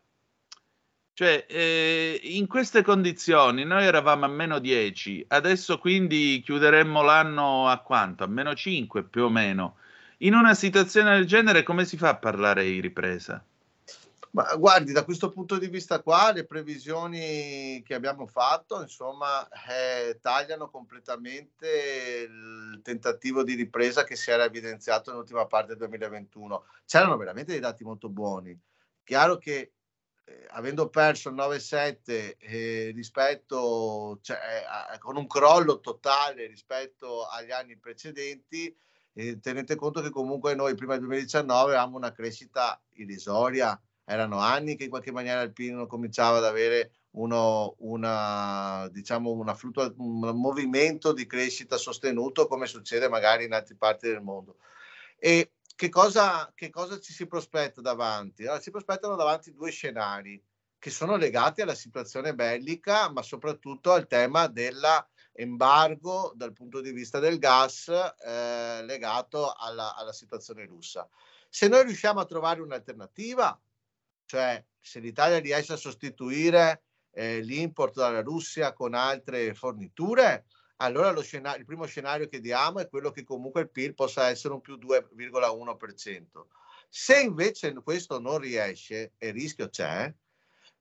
cioè, eh, in queste condizioni noi eravamo a meno 10, adesso quindi chiuderemmo l'anno a quanto? A meno 5 più o meno. In una situazione del genere come si fa a parlare di ripresa? Ma guardi, da questo punto di vista qua, le previsioni che abbiamo fatto, insomma, eh, tagliano completamente il tentativo di ripresa che si era evidenziato nell'ultima parte del 2021. C'erano veramente dei dati molto buoni. Chiaro che eh, avendo perso il 9-7 eh, rispetto, cioè, eh, con un crollo totale rispetto agli anni precedenti, eh, tenete conto che comunque noi prima del 2019 avevamo una crescita irrisoria, erano anni che in qualche maniera il PIL non cominciava ad avere uno, una, diciamo una fluttua, un movimento di crescita sostenuto come succede magari in altre parti del mondo. E che cosa, che cosa ci si prospetta davanti? Allora, si prospettano davanti due scenari che sono legati alla situazione bellica, ma soprattutto al tema dell'embargo dal punto di vista del gas eh, legato alla, alla situazione russa. Se noi riusciamo a trovare un'alternativa, cioè se l'Italia riesce a sostituire eh, l'import dalla Russia con altre forniture, allora scenario, il primo scenario che diamo è quello che comunque il PIL possa essere un più 2,1%. Se invece questo non riesce e il rischio c'è,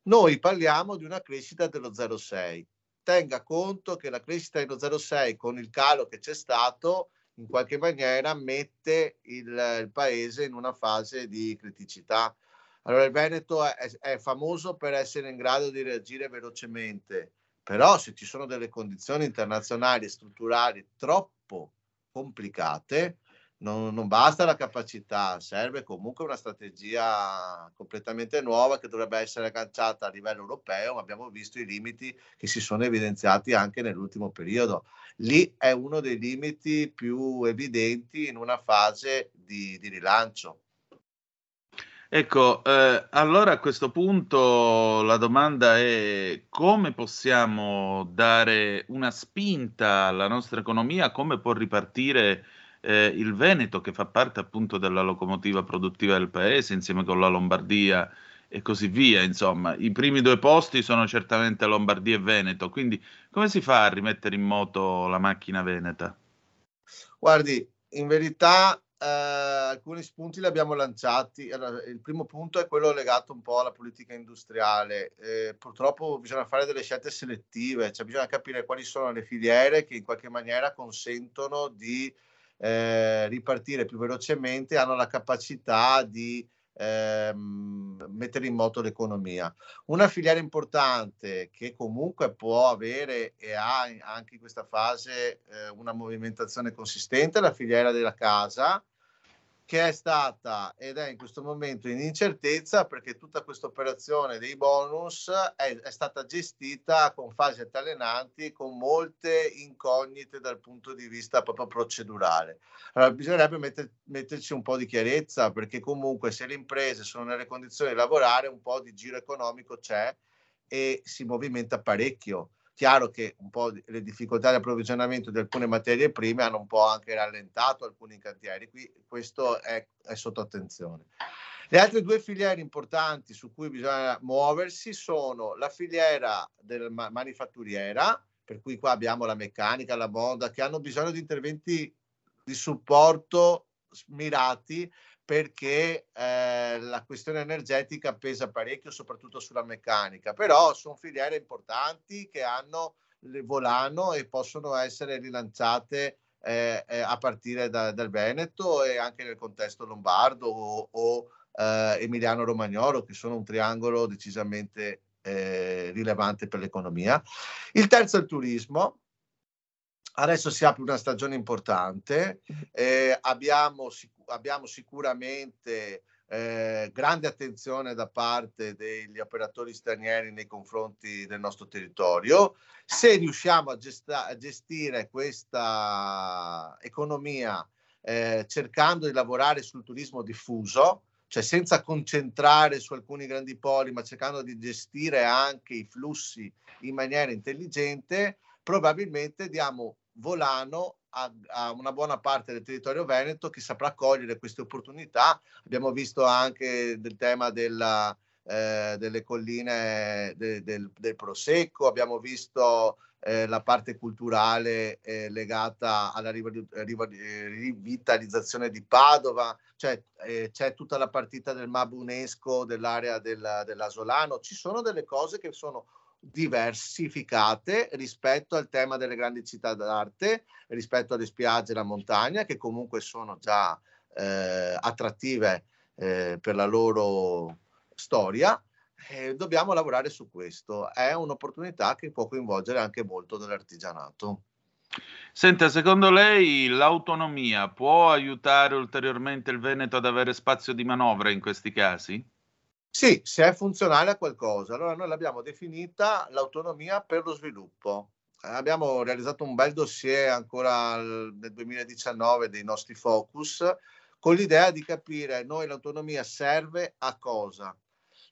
noi parliamo di una crescita dello 0,6. Tenga conto che la crescita dello 0,6 con il calo che c'è stato in qualche maniera mette il, il paese in una fase di criticità. Allora il Veneto è, è famoso per essere in grado di reagire velocemente però se ci sono delle condizioni internazionali e strutturali troppo complicate, non, non, basta la capacità, serve comunque una strategia completamente nuova che dovrebbe essere agganciata a livello europeo, ma abbiamo visto i limiti che si sono evidenziati anche nell'ultimo periodo. Lì è uno dei limiti più evidenti in una fase di, di rilancio. Ecco, eh, allora a questo punto la domanda è come possiamo dare una spinta alla nostra economia, come può ripartire eh, il Veneto che fa parte appunto della locomotiva produttiva del paese insieme con la Lombardia e così via, insomma, i primi due posti sono certamente Lombardia e Veneto, quindi come si fa a rimettere in moto la macchina veneta? Guardi, in verità eh, alcuni spunti li abbiamo lanciati. Il primo punto è quello legato un po' alla politica industriale. Eh, purtroppo bisogna fare delle scelte selettive, cioè bisogna capire quali sono le filiere che in qualche maniera consentono di eh, ripartire più velocemente, hanno la capacità di ehm, mettere in moto l'economia. Una filiera importante che comunque può avere e ha anche in questa fase eh, una movimentazione consistente è la filiera della casa, che è stata ed è in questo momento in incertezza perché tutta questa operazione dei bonus è, è, stata gestita con fasi altalenanti, con molte incognite dal punto di vista proprio procedurale. Allora bisognerebbe metter, metterci un po' di chiarezza perché comunque se le imprese sono nelle condizioni di lavorare un po' di giro economico c'è e si movimenta parecchio Chiaro che un po' le difficoltà di approvvigionamento di alcune materie prime hanno un po' anche rallentato alcuni cantieri, qui questo è, è sotto attenzione. Le altre due filiere importanti su cui bisogna muoversi sono la filiera del manifatturiera, per cui qua abbiamo la meccanica, la moda, che hanno bisogno di interventi di supporto mirati perché eh, la questione energetica pesa parecchio, soprattutto sulla meccanica, però sono filiere importanti che hanno le volano e possono essere rilanciate eh, eh, a partire da, dal Veneto e anche nel contesto lombardo o, o eh, emiliano-romagnolo, che sono un triangolo decisamente eh, rilevante per l'economia. Il terzo è il turismo, adesso si apre una stagione importante, eh, abbiamo, sic- abbiamo, sicuramente eh, grande attenzione da parte degli operatori stranieri nei confronti del nostro territorio. Se riusciamo a, gesta- a gestire questa economia eh, cercando di lavorare sul turismo diffuso, cioè senza concentrare su alcuni grandi poli, ma cercando di gestire anche i flussi in maniera intelligente, probabilmente diamo volano a, a, una buona parte del territorio veneto che saprà cogliere queste opportunità. Abbiamo visto anche del tema della, eh, delle colline de, del, del, Prosecco, abbiamo visto eh, la parte culturale eh, legata alla rivitalizzazione di Padova, cioè eh, c'è tutta la partita del MAB UNESCO dell'area del, dell'Asolano, ci sono delle cose che sono diversificate rispetto al tema delle grandi città d'arte, rispetto alle spiagge e la montagna, che comunque sono già eh, attrattive eh, per la loro storia. Eh, dobbiamo lavorare su questo. È un'opportunità che può coinvolgere anche molto dell'artigianato. Senta, secondo lei l'autonomia può aiutare ulteriormente il Veneto ad avere spazio di manovra in questi casi? Sì, se è funzionale a qualcosa. Allora noi l'abbiamo definita l'autonomia per lo sviluppo. Abbiamo realizzato un bel dossier ancora nel 2019 dei nostri focus con l'idea di capire noi l'autonomia serve a cosa.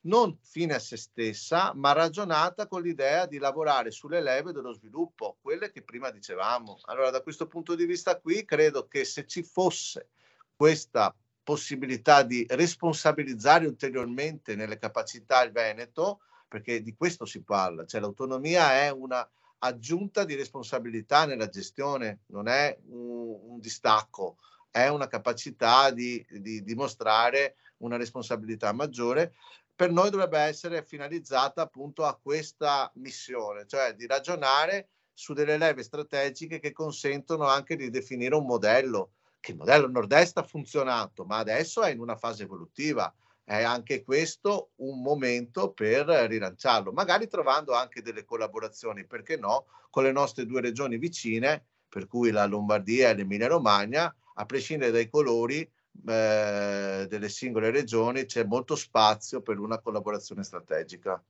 Non fine a se stessa, ma ragionata con l'idea di lavorare sulle leve dello sviluppo, quelle che prima dicevamo. Allora da questo punto di vista qui credo che se ci fosse questa possibilità di responsabilizzare ulteriormente nelle capacità il Veneto, perché di questo si parla, cioè l'autonomia è una aggiunta di responsabilità nella gestione, non è un, un distacco, è una capacità di, di dimostrare una responsabilità maggiore. Per noi dovrebbe essere finalizzata appunto a questa missione, cioè di ragionare su delle leve strategiche che consentono anche di definire un modello che il modello nord-est ha funzionato, ma adesso è in una fase evolutiva. È anche questo un momento per rilanciarlo, magari trovando anche delle collaborazioni, perché no, con le nostre due regioni vicine, per cui la Lombardia e l'Emilia Romagna, a prescindere dai colori eh, delle singole regioni, c'è molto spazio per una collaborazione strategica.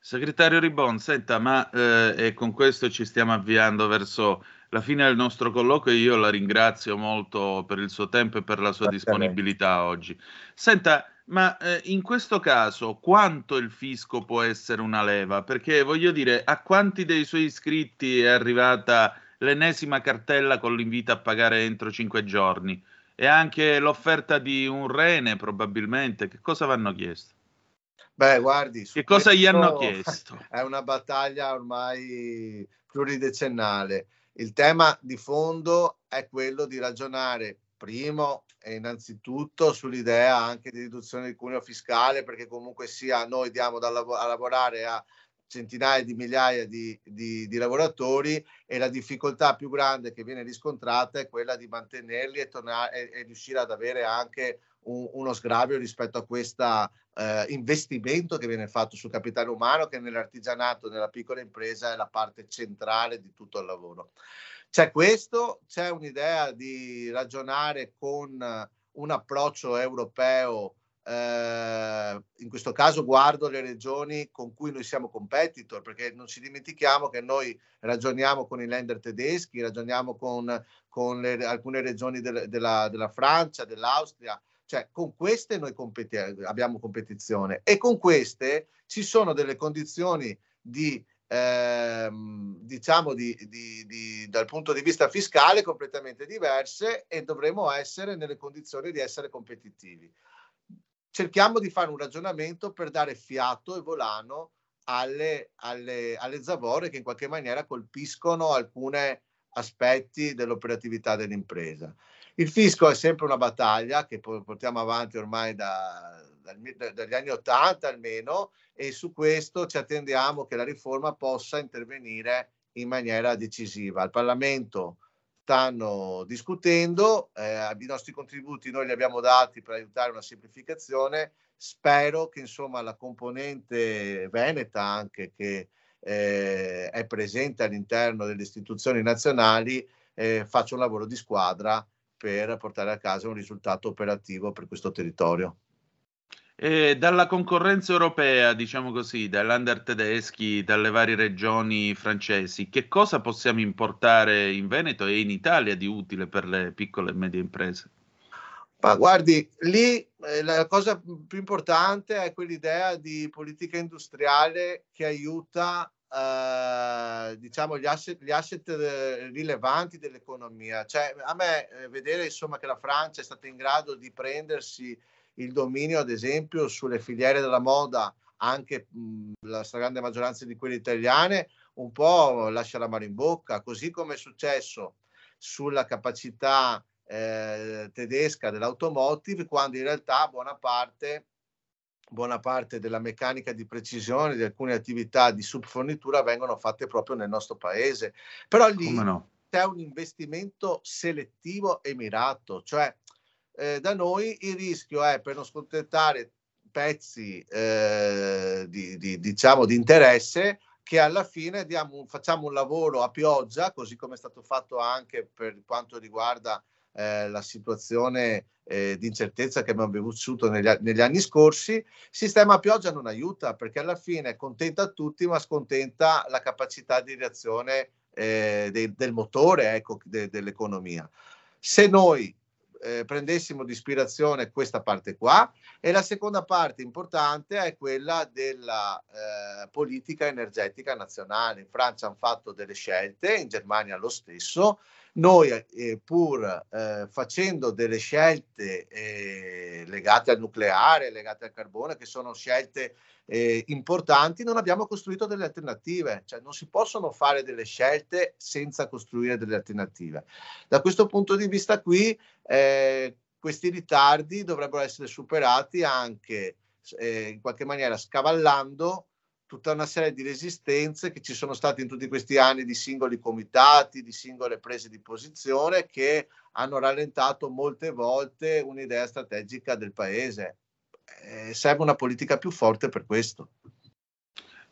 Segretario Ribon, senta, ma eh, e con questo ci stiamo avviando verso la fine del nostro colloquio io la ringrazio molto per il suo tempo e per la sua disponibilità oggi. Senta, Ma eh, in questo caso quanto il fisco può essere una leva? Perché voglio dire, a quanti dei suoi iscritti è arrivata l'ennesima cartella con l'invito a pagare entro cinque giorni? E anche l'offerta di un rene, probabilmente. Che cosa vanno chiesto? Beh, guardi, che cosa gli hanno chiesto? È una battaglia ormai pluridecennale. Il tema di fondo è quello di ragionare primo e innanzitutto sull'idea anche di riduzione del cuneo fiscale, perché comunque sia noi diamo da lav- a lavorare a centinaia di migliaia di, di, di, lavoratori e la difficoltà più grande che viene riscontrata è quella di mantenerli e, tornare, e, e riuscire ad avere anche un, uno sgravio rispetto a questo eh, investimento che viene fatto sul capitale umano che nell'artigianato, nella piccola impresa è la parte centrale di tutto il lavoro. C'è questo, c'è un'idea di ragionare con un approccio europeo eh, in questo caso guardo le regioni con cui noi siamo competitor, perché non ci dimentichiamo che noi ragioniamo con i lender tedeschi, ragioniamo con, con le, alcune regioni del, della, della, Francia, dell'Austria, cioè con queste noi competi- abbiamo competizione e con queste ci sono delle condizioni di ehm, diciamo di, di, dal punto di vista fiscale completamente diverse e dovremo essere nelle condizioni di essere competitivi. Cerchiamo di fare un ragionamento per dare fiato e volano alle, alle, alle zavorre che in qualche maniera colpiscono alcuni aspetti dell'operatività dell'impresa. Il fisco è sempre una battaglia che portiamo avanti ormai da, dagli anni 80 almeno e su questo ci attendiamo che la riforma possa intervenire in maniera decisiva. Il Parlamento stanno discutendo, eh, i nostri contributi noi li abbiamo dati per aiutare una semplificazione, spero che insomma la componente veneta anche che eh, è presente all'interno delle istituzioni nazionali eh, faccia un lavoro di squadra per portare a casa un risultato operativo per questo territorio. E dalla concorrenza europea, diciamo così, dall'under tedeschi, dalle varie regioni francesi, che cosa possiamo importare in Veneto e in Italia di utile per le piccole e medie imprese? Ma guardi, lì eh, la cosa più importante è quell'idea di politica industriale che aiuta eh, diciamo gli asset, gli asset eh, rilevanti dell'economia. Cioè, a me eh, vedere insomma che la Francia è stata in grado di prendersi il dominio, ad esempio, sulle filiere della moda, anche la stragrande maggioranza di quelle italiane, un po' lascia la mano in bocca, così come è successo sulla capacità eh, tedesca dell'automotive, quando in realtà buona parte, buona parte della meccanica di precisione di alcune attività di subfornitura vengono fatte proprio nel nostro paese. Però lì no? c'è un investimento selettivo e mirato, cioè eh, da noi il rischio è per non scontentare pezzi eh, di, di, diciamo, di interesse che alla fine diamo, facciamo un lavoro a pioggia, così come è stato fatto anche per quanto riguarda eh, la situazione eh, di incertezza che abbiamo vissuto negli, negli, anni scorsi. Il sistema pioggia non aiuta perché alla fine contenta tutti, ma scontenta la capacità di reazione eh, de, del motore ecco, de, dell'economia. Se noi eh, prendessimo di ispirazione questa parte qua e la seconda parte importante è quella della eh, politica energetica nazionale. In Francia hanno fatto delle scelte, in Germania lo stesso. Noi, eh, pur eh, facendo delle scelte eh, legate al nucleare, legate al carbone, che sono scelte eh, importanti, non abbiamo costruito delle alternative, cioè non si possono fare delle scelte senza costruire delle alternative. Da questo punto di vista qui, eh, questi ritardi dovrebbero essere superati anche eh, in qualche maniera scavallando tutta una serie di resistenze che ci sono state in tutti questi anni di singoli comitati, di singole prese di posizione che hanno rallentato molte volte un'idea strategica del paese eh, serve una politica più forte per questo.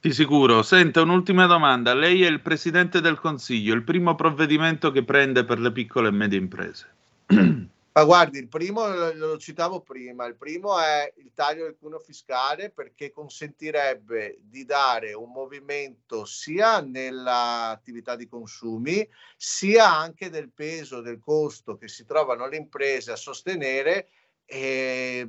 Di sicuro. Senta, un'ultima domanda. Lei è il Presidente del Consiglio, il primo provvedimento che prende per le piccole e medie imprese. Ma guardi, il primo lo citavo prima, il primo è il taglio del cuneo fiscale perché consentirebbe di dare un movimento sia nell'attività di consumi, sia anche del peso del costo che si trovano le imprese a sostenere e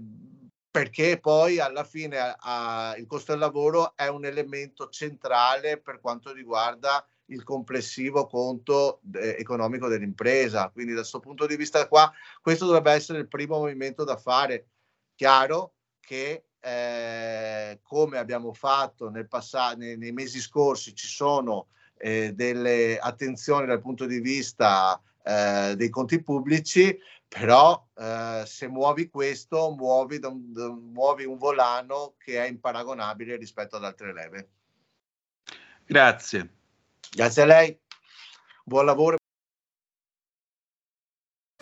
perché poi alla fine a, il costo del lavoro è un elemento centrale per quanto riguarda il complessivo conto eh, economico dell'impresa. Quindi da questo punto di vista qua, questo dovrebbe essere il primo movimento da fare. Chiaro che eh, come abbiamo fatto nel passato, nei, nei, mesi scorsi, ci sono eh, delle attenzioni dal punto di vista eh, dei conti pubblici, però eh, se muovi questo, muovi, muovi un volano che è imparagonabile rispetto ad altre leve. Grazie. Grazie a lei. Buon lavoro.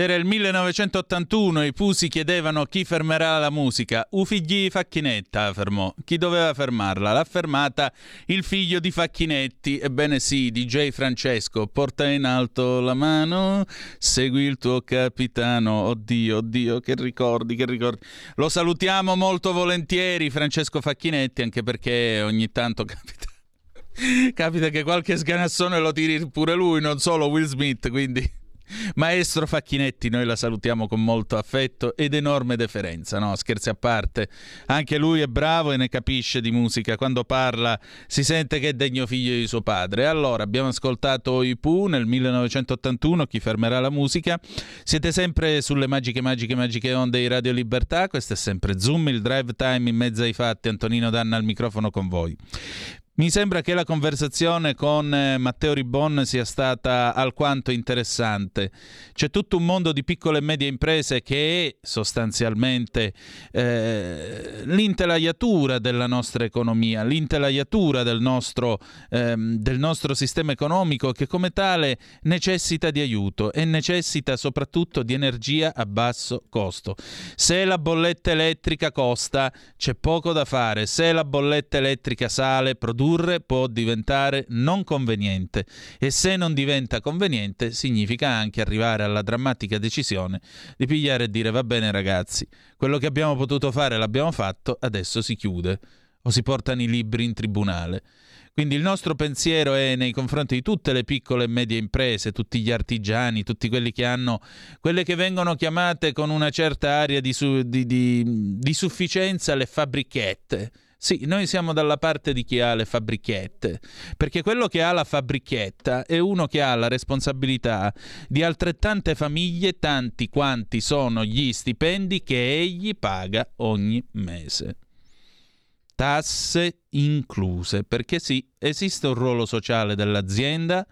Ed era il 1981 e i Pusi chiedevano chi fermerà la musica. U figli Facchinetta fermò. Chi doveva fermarla? L'ha fermata il figlio di Facchinetti. Ebbene sì, DJ Francesco, porta in alto la mano, segui il tuo capitano. Oddio, oddio, che ricordi, che ricordi. Lo salutiamo molto volentieri, Francesco Facchinetti, anche perché ogni tanto capita capita che qualche sganassone lo tiri pure lui, non solo Will Smith, quindi Maestro Facchinetti, noi la salutiamo con molto affetto ed enorme deferenza, no? Scherzi a parte. Anche lui è bravo e ne capisce di musica. Quando parla si sente che è degno figlio di suo padre. Allora, abbiamo ascoltato i Pooh nel 1981, Chi fermerà la musica. Siete sempre sulle magiche, magiche, magiche onde di Radio Libertà. Questo è sempre Zoom, il drive time in mezzo ai fatti. Antonino Danna al microfono con voi. Mi sembra che la conversazione con eh, Matteo Ribon sia stata alquanto interessante. C'è tutto un mondo di piccole e medie imprese che è sostanzialmente eh, l'intelaiatura della nostra economia, l'intelaiatura del nostro, ehm, del nostro sistema economico che come tale necessita di aiuto e necessita soprattutto di energia a basso costo. Se la bolletta elettrica costa, c'è poco da fare. Se la bolletta elettrica sale, produce produrre può diventare non conveniente e se non diventa conveniente significa anche arrivare alla drammatica decisione di pigliare e dire va bene ragazzi, quello che abbiamo potuto fare l'abbiamo fatto, adesso si chiude o si portano i libri in tribunale. Quindi il nostro pensiero è nei confronti di tutte le piccole e medie imprese, tutti gli artigiani, tutti quelli che hanno quelle che vengono chiamate con una certa area di, su, di, di, di sufficienza le fabbrichette sì, noi siamo dalla parte di chi ha le fabbrichette, perché quello che ha la fabbrichetta è uno che ha la responsabilità di altrettante famiglie, tanti quanti sono gli stipendi che egli paga ogni mese. Tasse incluse, perché sì, esiste un ruolo sociale dell'azienda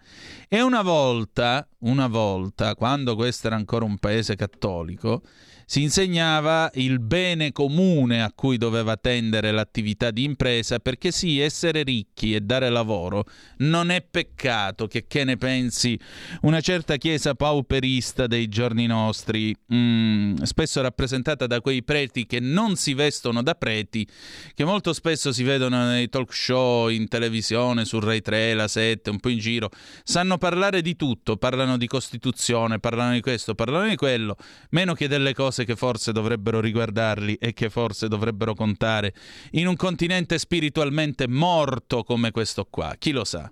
e una volta, una volta, quando questo era ancora un paese cattolico, si insegnava il bene comune a cui doveva tendere l'attività di impresa perché sì, essere ricchi e dare lavoro non è peccato, che, che ne pensi? Una certa chiesa pauperista dei giorni nostri, mm, spesso rappresentata da quei preti che non si vestono da preti, che molto spesso si vedono nei talk show, in televisione, su Rai 3, la 7, un po' in giro, sanno parlare di tutto, parlano di Costituzione, parlano di questo, parlano di quello, meno che delle cose cose che forse dovrebbero riguardarli e che forse dovrebbero contare in un continente spiritualmente morto come questo qua. Chi lo sa?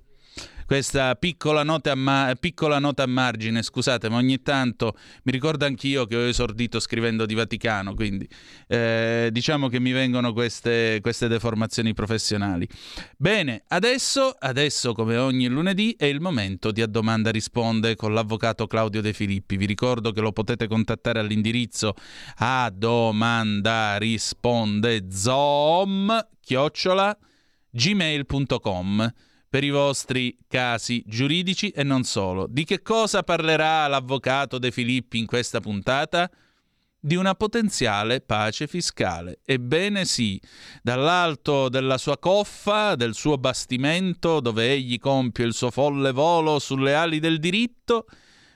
Questa piccola nota, ma- piccola nota a margine, scusate, ma ogni tanto mi ricordo anch'io che ho esordito scrivendo di Vaticano, quindi eh, diciamo che mi vengono queste, queste deformazioni professionali. Bene, adesso, adesso, come ogni lunedì, è il momento di A Domanda Risponde con l'avvocato Claudio De Filippi. Vi ricordo che lo potete contattare all'indirizzo a domanda risponde zom chiocciola gmail.com per i vostri casi giuridici e non solo. Di che cosa parlerà l'avvocato De Filippi in questa puntata? Di una potenziale pace fiscale. Ebbene sì, dall'alto della sua coffa, del suo bastimento, dove egli compie il suo folle volo sulle ali del diritto,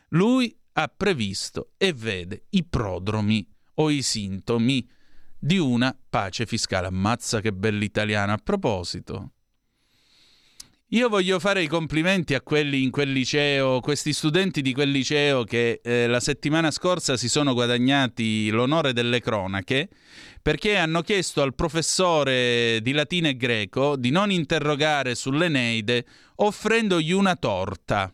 lui ha previsto e vede i prodromi o i sintomi di una pace fiscale. Ammazza che bell'italiano. A proposito, io voglio fare i complimenti a quelli in quel liceo, questi studenti di quel liceo che eh, la settimana scorsa si sono guadagnati l'onore delle cronache perché hanno chiesto al professore di latino e greco di non interrogare sull'Eneide offrendogli una torta.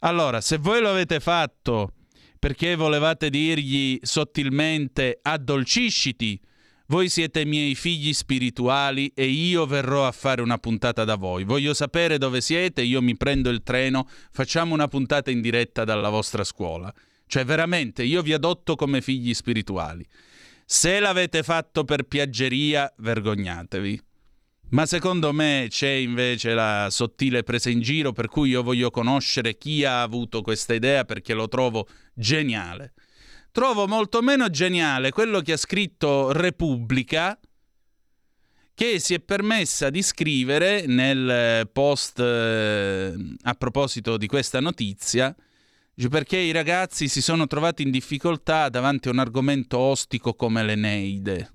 Allora, se voi lo avete fatto perché volevate dirgli sottilmente addolcisciti, voi siete miei figli spirituali e io verrò a fare una puntata da voi. Voglio sapere dove siete, io mi prendo il treno, facciamo una puntata in diretta dalla vostra scuola. Cioè veramente, io vi adotto come figli spirituali. Se l'avete fatto per piaggeria, vergognatevi. Ma secondo me c'è invece la sottile presa in giro per cui io voglio conoscere chi ha avuto questa idea perché lo trovo geniale. Trovo molto meno geniale quello che ha scritto Repubblica, che si è permessa di scrivere nel post eh, a proposito di questa notizia perché i ragazzi si sono trovati in difficoltà davanti a un argomento ostico come l'Eneide.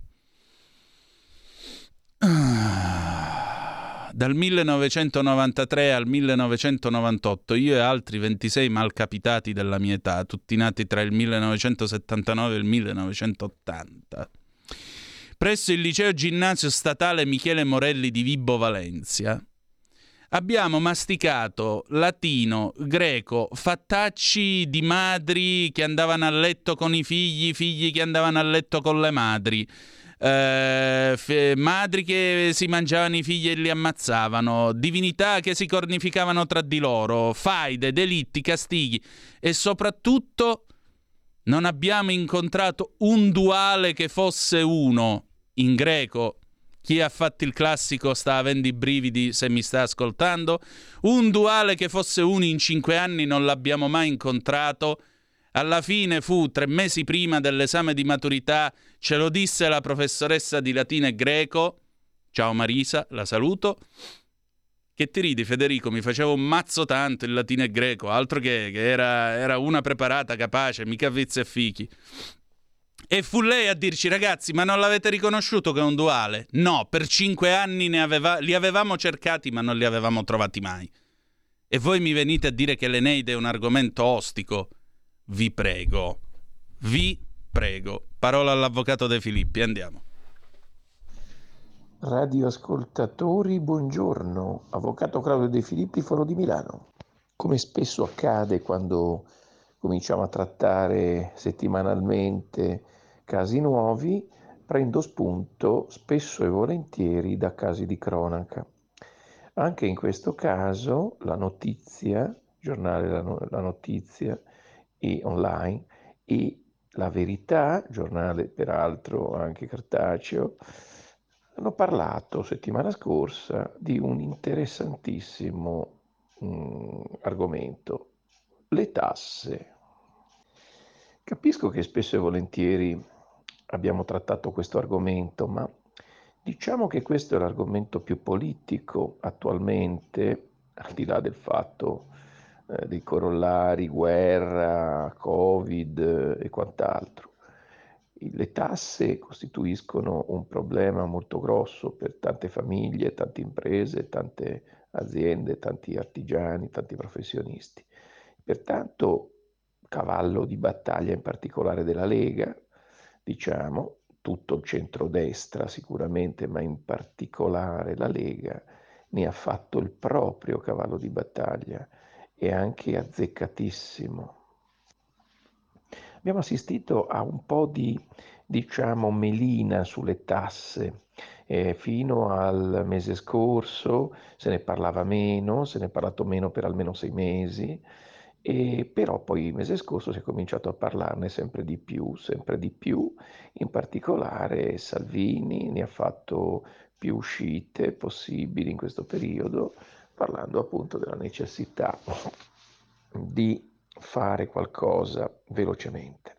Dal 1993 al 1998 io e altri 26 malcapitati della mia età, tutti nati tra il 1979 e il 1980, presso il liceo ginnasio statale Michele Morelli di Vibo Valencia, abbiamo masticato latino, greco, fattacci di madri che andavano a letto con i figli, figli che andavano a letto con le madri. Eh, f- madri che si mangiavano i figli e li ammazzavano, divinità che si cornificavano tra di loro, faide, delitti, castighi e soprattutto non abbiamo incontrato un duale che fosse uno in greco. Chi ha fatto il classico sta avendo i brividi se mi sta ascoltando. Un duale che fosse uno in cinque anni non l'abbiamo mai incontrato. Alla fine fu tre mesi prima dell'esame di maturità, ce lo disse la professoressa di latino e greco. Ciao Marisa, la saluto. Che ti ridi Federico, mi facevo un mazzo tanto il latino e greco, altro che, che era, era una preparata, capace, mica vizi e fichi. E fu lei a dirci, ragazzi, ma non l'avete riconosciuto che è un duale? No, per cinque anni aveva, li avevamo cercati, ma non li avevamo trovati mai. E voi mi venite a dire che l'Eneide è un argomento ostico? Vi prego, vi prego. Parola all'avvocato De Filippi, andiamo. Radioascoltatori, buongiorno. Avvocato Claudio De Filippi, Foro di Milano. Come spesso accade quando cominciamo a trattare settimanalmente casi nuovi, prendo spunto spesso e volentieri da casi di cronaca. Anche in questo caso la notizia, giornale La Notizia e online, e la verità, giornale peraltro anche cartaceo, hanno parlato settimana scorsa di un interessantissimo mh, argomento, le tasse. Capisco che spesso e volentieri abbiamo trattato questo argomento, ma diciamo che questo è l'argomento più politico attualmente, al di là del fatto eh, dei corollari, guerra, Covid eh, e quant'altro. Le tasse costituiscono un problema molto grosso per tante famiglie, tante imprese, tante aziende, tanti artigiani, tanti professionisti. Pertanto, cavallo di battaglia in particolare della Lega, diciamo, tutto il centrodestra sicuramente, ma in particolare la Lega, ne ha fatto il proprio cavallo di battaglia e anche azzeccatissimo. Abbiamo assistito a un po' di, diciamo, melina sulle tasse. Eh, fino al mese scorso se ne parlava meno, se ne è parlato meno per almeno sei mesi, e però poi il mese scorso si è cominciato a parlarne sempre di più, sempre di più, in particolare Salvini ne ha fatto più uscite possibili in questo periodo, parlando appunto della necessità di fare qualcosa velocemente.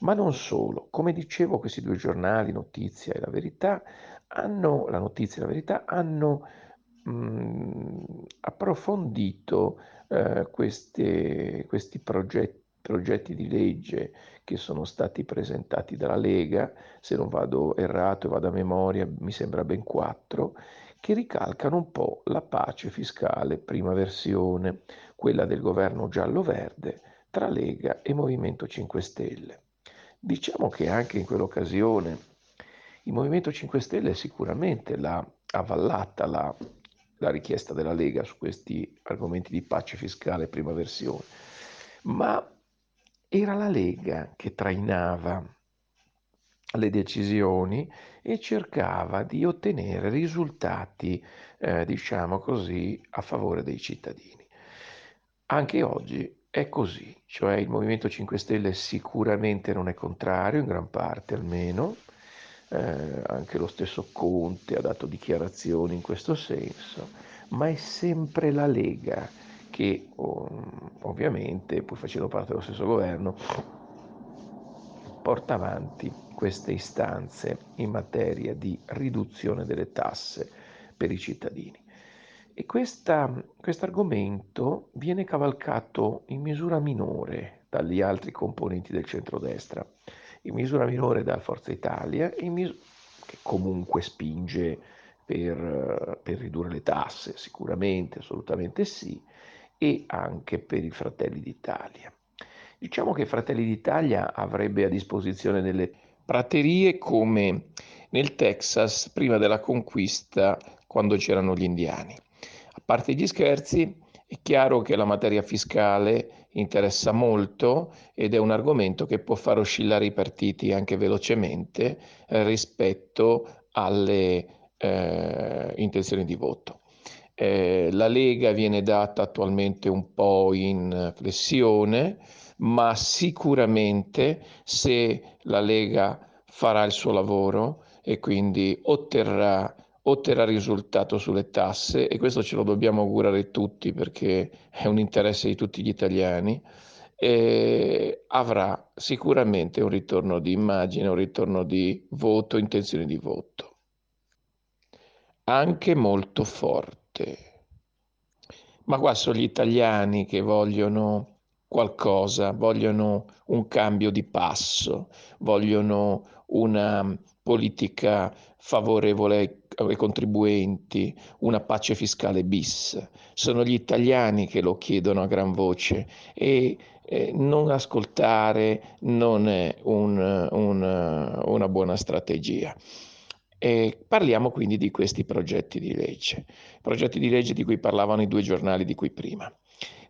Ma non solo, come dicevo, questi due giornali, Notizia e La Verità, hanno, la Notizia e la Verità, hanno mh, approfondito eh, queste, questi progetti, progetti di legge che sono stati presentati dalla Lega, se non vado errato e vado a memoria, mi sembra ben quattro, che ricalcano un po' la pace fiscale, prima versione, quella del governo giallo-verde, tra Lega e Movimento 5 Stelle. Diciamo che anche in quell'occasione il Movimento 5 Stelle sicuramente l'ha avvallata la la richiesta della Lega su questi argomenti di pace fiscale prima versione, ma era la Lega che trainava le decisioni e cercava di ottenere risultati, eh, diciamo così, a favore dei cittadini. Anche oggi è così, cioè il Movimento 5 Stelle sicuramente non è contrario, in gran parte almeno, eh, anche lo stesso Conte ha dato dichiarazioni in questo senso, ma è sempre la Lega che ovviamente, pur facendo parte dello stesso governo, porta avanti queste istanze in materia di riduzione delle tasse per i cittadini. E questo argomento viene cavalcato in misura minore dagli altri componenti del centrodestra, in misura minore da Forza Italia, mis- che comunque spinge per, per ridurre le tasse, sicuramente, assolutamente sì, e anche per i Fratelli d'Italia. Diciamo che Fratelli d'Italia avrebbe a disposizione delle praterie come nel Texas prima della conquista quando c'erano gli indiani. A parte gli scherzi, è chiaro che la materia fiscale interessa molto ed è un argomento che può far oscillare i partiti anche velocemente eh, rispetto alle eh, intenzioni di voto. Eh, la Lega viene data attualmente un po' in flessione, ma sicuramente se la Lega farà il suo lavoro e quindi otterrà, otterrà risultato sulle tasse e questo ce lo dobbiamo augurare tutti perché è un interesse di tutti gli italiani, avrà sicuramente un ritorno di immagine, un ritorno di voto, intenzione di voto, anche molto forte. Ma qua sono gli italiani che vogliono qualcosa, vogliono un cambio di passo, vogliono una politica favorevole ai contribuenti, una pace fiscale bis. Sono gli italiani che lo chiedono a gran voce e eh, non ascoltare non è un, un, una buona strategia. E parliamo quindi di questi progetti di legge, progetti di legge di cui parlavano i due giornali di cui prima.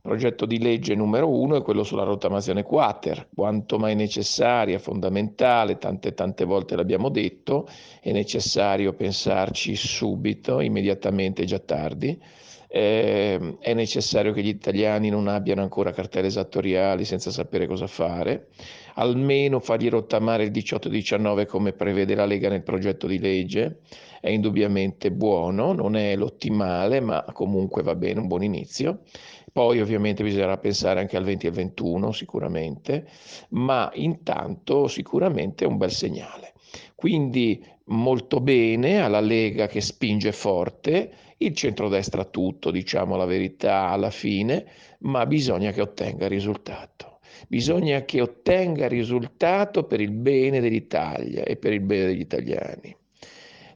Progetto di legge numero uno è quello sulla rottamazione quater, quanto mai necessaria, fondamentale, tante tante volte l'abbiamo detto, è necessario pensarci subito, immediatamente, già tardi. Eh, è necessario che gli italiani non abbiano ancora cartelle esattoriali senza sapere cosa fare, almeno fargli rottamare il 18-19 come prevede la Lega nel progetto di legge, è indubbiamente buono, non è l'ottimale, ma comunque va bene, un buon inizio. Poi ovviamente bisognerà pensare anche al 20 e al 21 sicuramente, ma intanto sicuramente è un bel segnale. Quindi molto bene alla Lega che spinge forte, il centrodestra tutto, diciamo la verità alla fine, ma bisogna che ottenga risultato. Bisogna che ottenga risultato per il bene dell'Italia e per il bene degli italiani.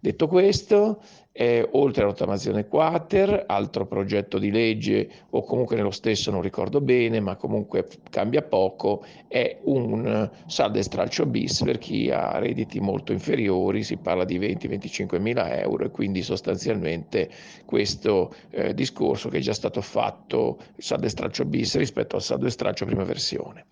Detto questo, eh, oltre alla rottamazione quater, altro progetto di legge, o comunque nello stesso non ricordo bene, ma comunque cambia poco, è un saldo e stralcio bis per chi ha redditi molto inferiori, si parla di 20-25 mila euro e quindi sostanzialmente questo eh, discorso che è già stato fatto, saldo e stralcio bis rispetto al saldo e stralcio prima versione.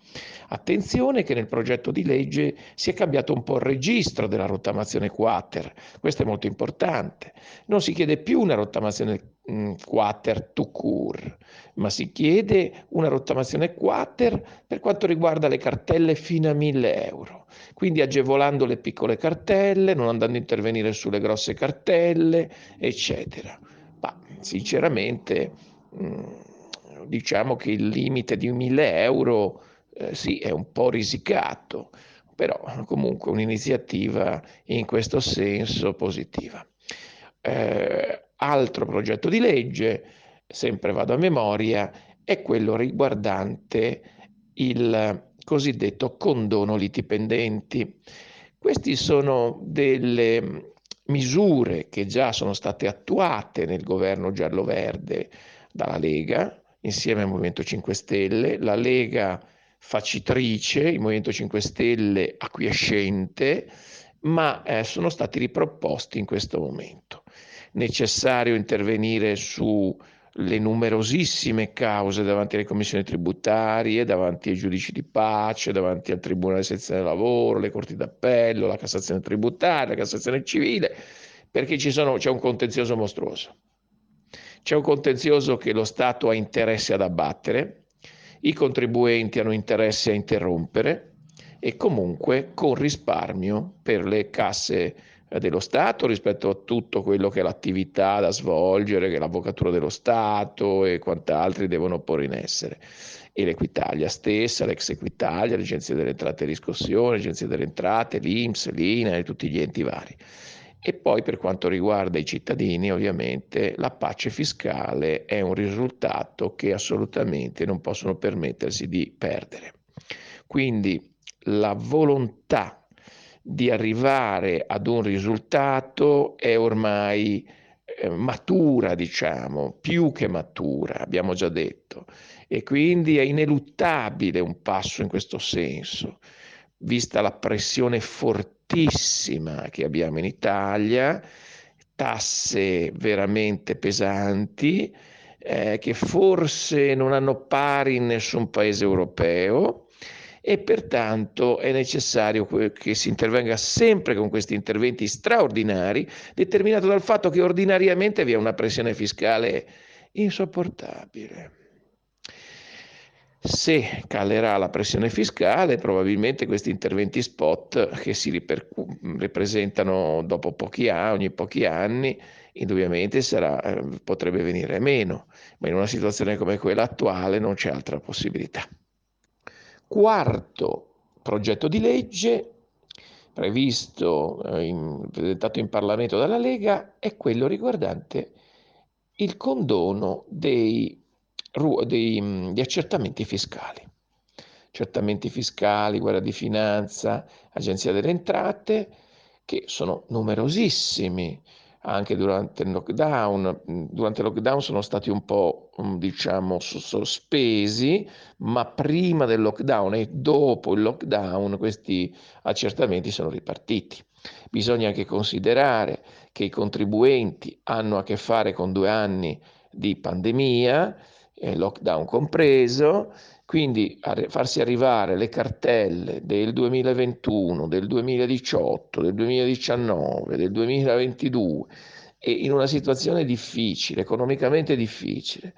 Attenzione che nel progetto di legge si è cambiato un po' il registro della rottamazione quater, questo è molto importante non si chiede più una rottamazione mm, quater to cure, ma si chiede una rottamazione quater per quanto riguarda le cartelle fino a 1000 euro, quindi agevolando le piccole cartelle, non andando a intervenire sulle grosse cartelle, eccetera. Ma sinceramente mm, diciamo che il limite di 1000 euro eh, sì è un po' risicato, però comunque un'iniziativa in questo senso positiva. Eh, altro progetto di legge, sempre vado a memoria, è quello riguardante il cosiddetto condono litipendenti. Queste sono delle misure che già sono state attuate nel governo giallo-verde dalla Lega insieme al Movimento 5 Stelle, la Lega facitrice, il Movimento 5 Stelle acquiescente, ma eh, sono stati riproposti in questo momento necessario intervenire sulle numerosissime cause davanti alle commissioni tributarie, davanti ai giudici di pace, davanti al Tribunale Sezione del Lavoro, le corti d'appello, la Cassazione tributaria, la Cassazione civile, perché sono, c'è un contenzioso mostruoso. C'è un contenzioso che lo Stato ha interesse ad abbattere, i contribuenti hanno interesse a interrompere e comunque con risparmio per le casse dello Stato rispetto a tutto quello che è l'attività da svolgere, che l'avvocatura dello Stato e quant'altri devono porre in essere. E l'Equitalia stessa, l'ex Equitalia, l'Agenzia delle Entrate e Riscossione, l'Agenzia delle Entrate, l'Inps, l'INA e tutti gli enti vari. E poi per quanto riguarda i cittadini, ovviamente la pace fiscale è un risultato che assolutamente non possono permettersi di perdere. Quindi la volontà di arrivare ad un risultato è ormai eh, matura, diciamo, più che matura, abbiamo già detto, e quindi è ineluttabile un passo in questo senso, vista la pressione fortissima che abbiamo in Italia, tasse veramente pesanti, eh, che forse non hanno pari in nessun paese europeo e pertanto è necessario che si intervenga sempre con questi interventi straordinari, determinato dal fatto che ordinariamente vi è una pressione fiscale insopportabile. Se calerà la pressione fiscale, probabilmente questi interventi spot che si ripresentano dopo pochi anni, ogni pochi anni, indubbiamente sarà, eh, potrebbe venire meno, ma in una situazione come quella attuale non c'è altra possibilità. Quarto progetto di legge previsto, eh, in, presentato in Parlamento dalla Lega, è quello riguardante il condono dei, dei, degli accertamenti fiscali. Accertamenti fiscali, guerra di finanza, agenzia delle entrate, che sono numerosissimi, anche durante il lockdown. Durante il lockdown sono stati un po', mm, diciamo, sospesi, ma prima del lockdown e dopo il lockdown questi accertamenti sono ripartiti. Bisogna anche considerare che i contribuenti hanno a che fare con due anni di pandemia, eh, lockdown compreso, quindi farsi arrivare le cartelle del 2021, del 2018, del 2019, del 2022 e in una situazione difficile, economicamente difficile,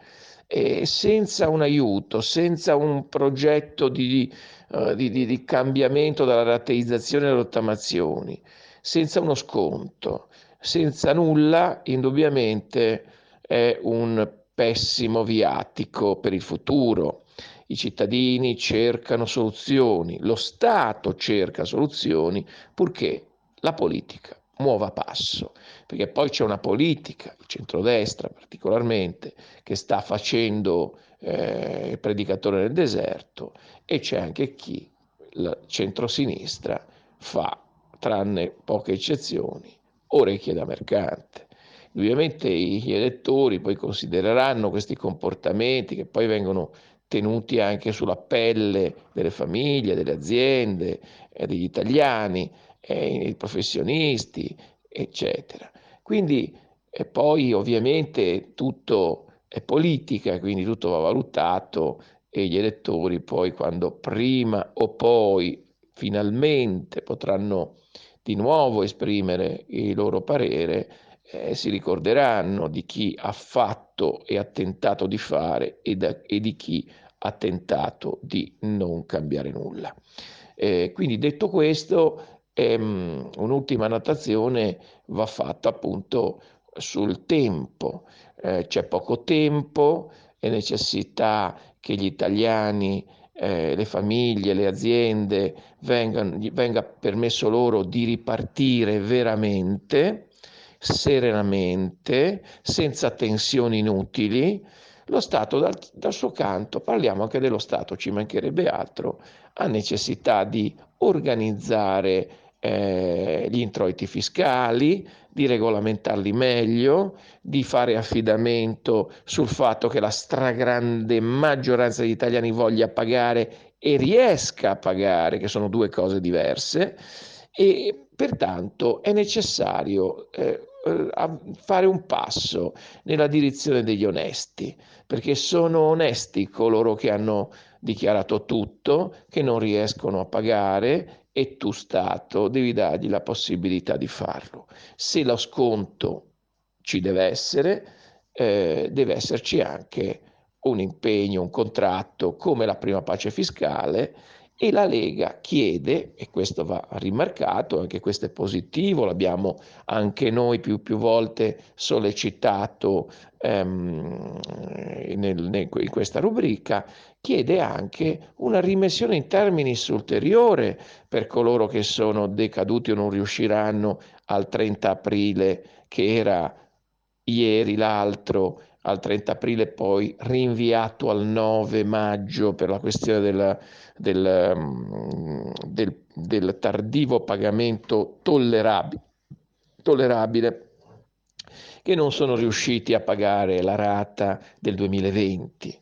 e senza un aiuto, senza un progetto di, uh, di, di, di cambiamento dalla rateizzazione alle rottamazioni, senza uno sconto, senza nulla, indubbiamente è un pessimo viatico per il futuro i cittadini cercano soluzioni, lo Stato cerca soluzioni, purché la politica muova passo, perché poi c'è una politica, il centrodestra particolarmente, che sta facendo eh, il predicatore nel deserto e c'è anche chi, la centrosinistra, fa, tranne poche eccezioni, orecchie da mercante. Ovviamente gli elettori poi considereranno questi comportamenti che poi vengono tenuti anche sulla pelle delle famiglie, delle aziende, eh, degli italiani, eh, professionisti, eccetera. Quindi e poi ovviamente tutto è politica, quindi tutto va valutato e gli elettori poi quando prima o poi finalmente potranno di nuovo esprimere il loro parere, eh, si ricorderanno di chi ha fatto e ha tentato di fare e, da, e di chi ha tentato di non cambiare nulla. Eh, quindi detto questo, ehm, un'ultima notazione va fatta appunto sul tempo. Eh, c'è poco tempo, è necessità che gli italiani, eh, le famiglie, le aziende vengano, venga permesso loro di ripartire veramente, serenamente, senza tensioni inutili lo Stato dal, dal suo canto, parliamo anche dello Stato, ci mancherebbe altro, ha necessità di organizzare eh, gli introiti fiscali, di regolamentarli meglio, di fare affidamento sul fatto che la stragrande maggioranza degli italiani voglia pagare e riesca a pagare, che sono due cose diverse, e pertanto è necessario eh, eh fare un passo nella direzione degli onesti perché sono onesti coloro che hanno dichiarato tutto, che non riescono a pagare e tu Stato devi dargli la possibilità di farlo. Se lo sconto ci deve essere, eh, deve esserci anche un impegno, un contratto come la prima pace fiscale e la Lega chiede, e questo va rimarcato, anche questo è positivo, l'abbiamo anche noi più, più volte sollecitato ehm, nel, nel, in questa rubrica, chiede anche una rimessione in termini ulteriore per coloro che sono decaduti o non riusciranno al 30 aprile che era ieri l'altro al 30 aprile, poi rinviato al 9 maggio per la questione del, del, mm, del, del tardivo pagamento tollerabile, tollerabile che non sono riusciti a pagare la rata del 2020.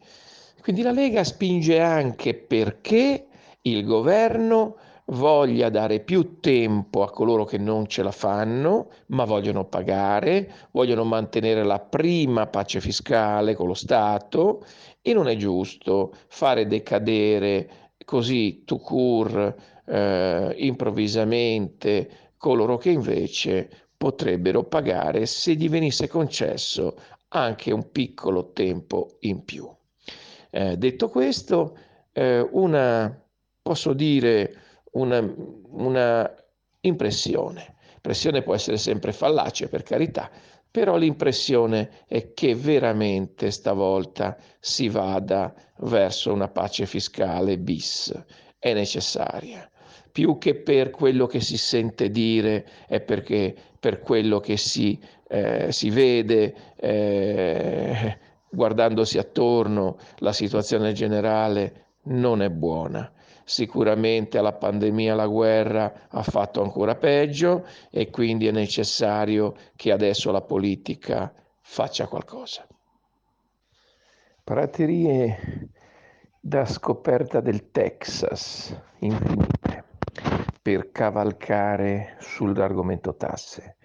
Quindi la Lega spinge anche perché il governo voglia dare più tempo a coloro che non ce la fanno, ma vogliono pagare, vogliono mantenere la prima pace fiscale con lo Stato e non è giusto fare decadere così to cure eh, improvvisamente coloro che invece potrebbero pagare se gli venisse concesso anche un piccolo tempo in più. Eh, detto questo, eh, una, posso dire, una, una impressione. L'impressione può essere sempre fallace, per carità, però l'impressione è che veramente stavolta si vada verso una pace fiscale bis. È necessaria. Più che per quello che si sente dire, è perché per quello che si, eh, si vede eh, guardandosi attorno, la situazione generale non è buona sicuramente la pandemia, la guerra ha fatto ancora peggio e quindi è necessario che adesso la politica faccia qualcosa. Praterie da scoperta del Texas, infinite, per cavalcare sull'argomento tasse.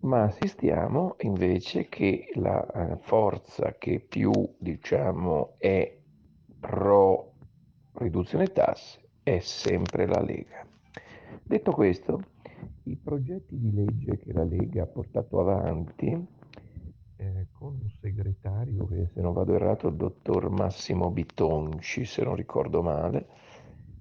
Ma assistiamo invece che la eh, forza che più, diciamo, è pro riduzione tasse è sempre la Lega. Detto questo, i progetti di legge che la Lega ha portato avanti eh, con un segretario che se non vado errato il dottor Massimo Bitonci, se non ricordo male,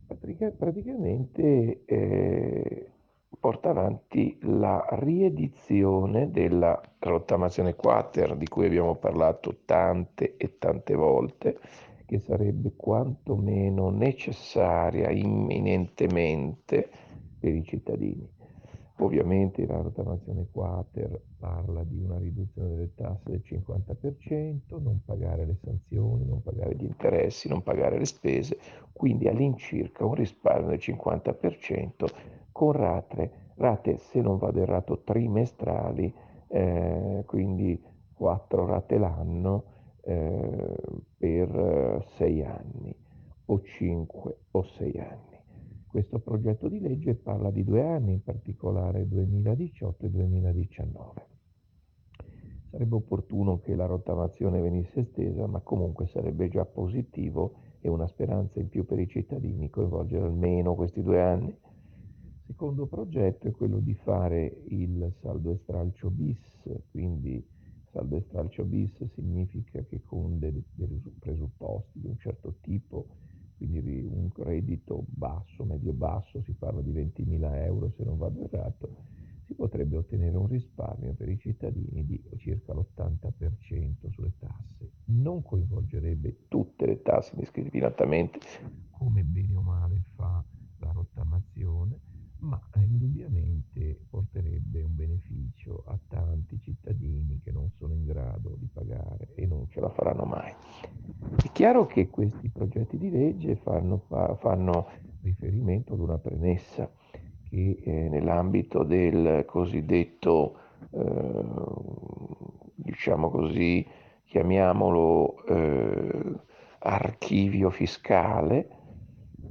pratica, praticamente eh, porta avanti la riedizione della rottamazione quater di cui abbiamo parlato tante e tante volte che sarebbe quantomeno necessaria imminentemente per i cittadini. Ovviamente la rottamazione quater parla di una riduzione delle tasse del 50%, non pagare le sanzioni, non pagare gli interessi, non pagare le spese, quindi all'incirca un risparmio del 50% con rate, rate se non vado errato trimestrali, eh, quindi quattro rate l'anno, eh, per eh, sei anni o cinque o sei anni. Questo progetto di legge parla di due anni, in particolare 2018 e 2019. Sarebbe opportuno che la rottamazione venisse estesa, ma comunque sarebbe già positivo e una speranza in più per i cittadini coinvolgere almeno questi due anni. Secondo progetto è quello di fare il saldo e stralcio bis, quindi Saldo stralcio bis significa che con dei, dei presupposti di un certo tipo, quindi un reddito basso, medio-basso, si parla di 20.000 euro se non vado errato, si potrebbe ottenere un risparmio per i cittadini di circa l'80% sulle tasse. Non coinvolgerebbe tutte le tasse indiscriminatamente, come bene o male fa ma indubbiamente porterebbe un beneficio a tanti cittadini che non sono in grado di pagare e non ce la faranno mai. È chiaro che questi progetti di legge fanno, fanno riferimento ad una premessa che eh, nell'ambito del cosiddetto, eh, diciamo così, chiamiamolo eh, archivio fiscale,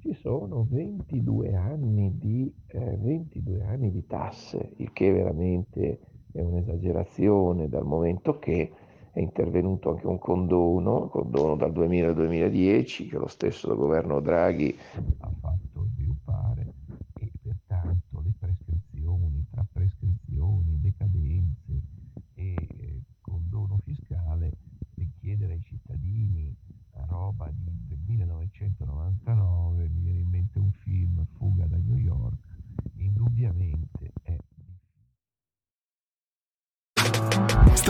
ci sono 22 anni di, eh, 22 anni di tasse, il che veramente è un'esagerazione dal momento che è intervenuto anche un condono, condono dal 2000 al 2010 che lo stesso governo Draghi ha fatto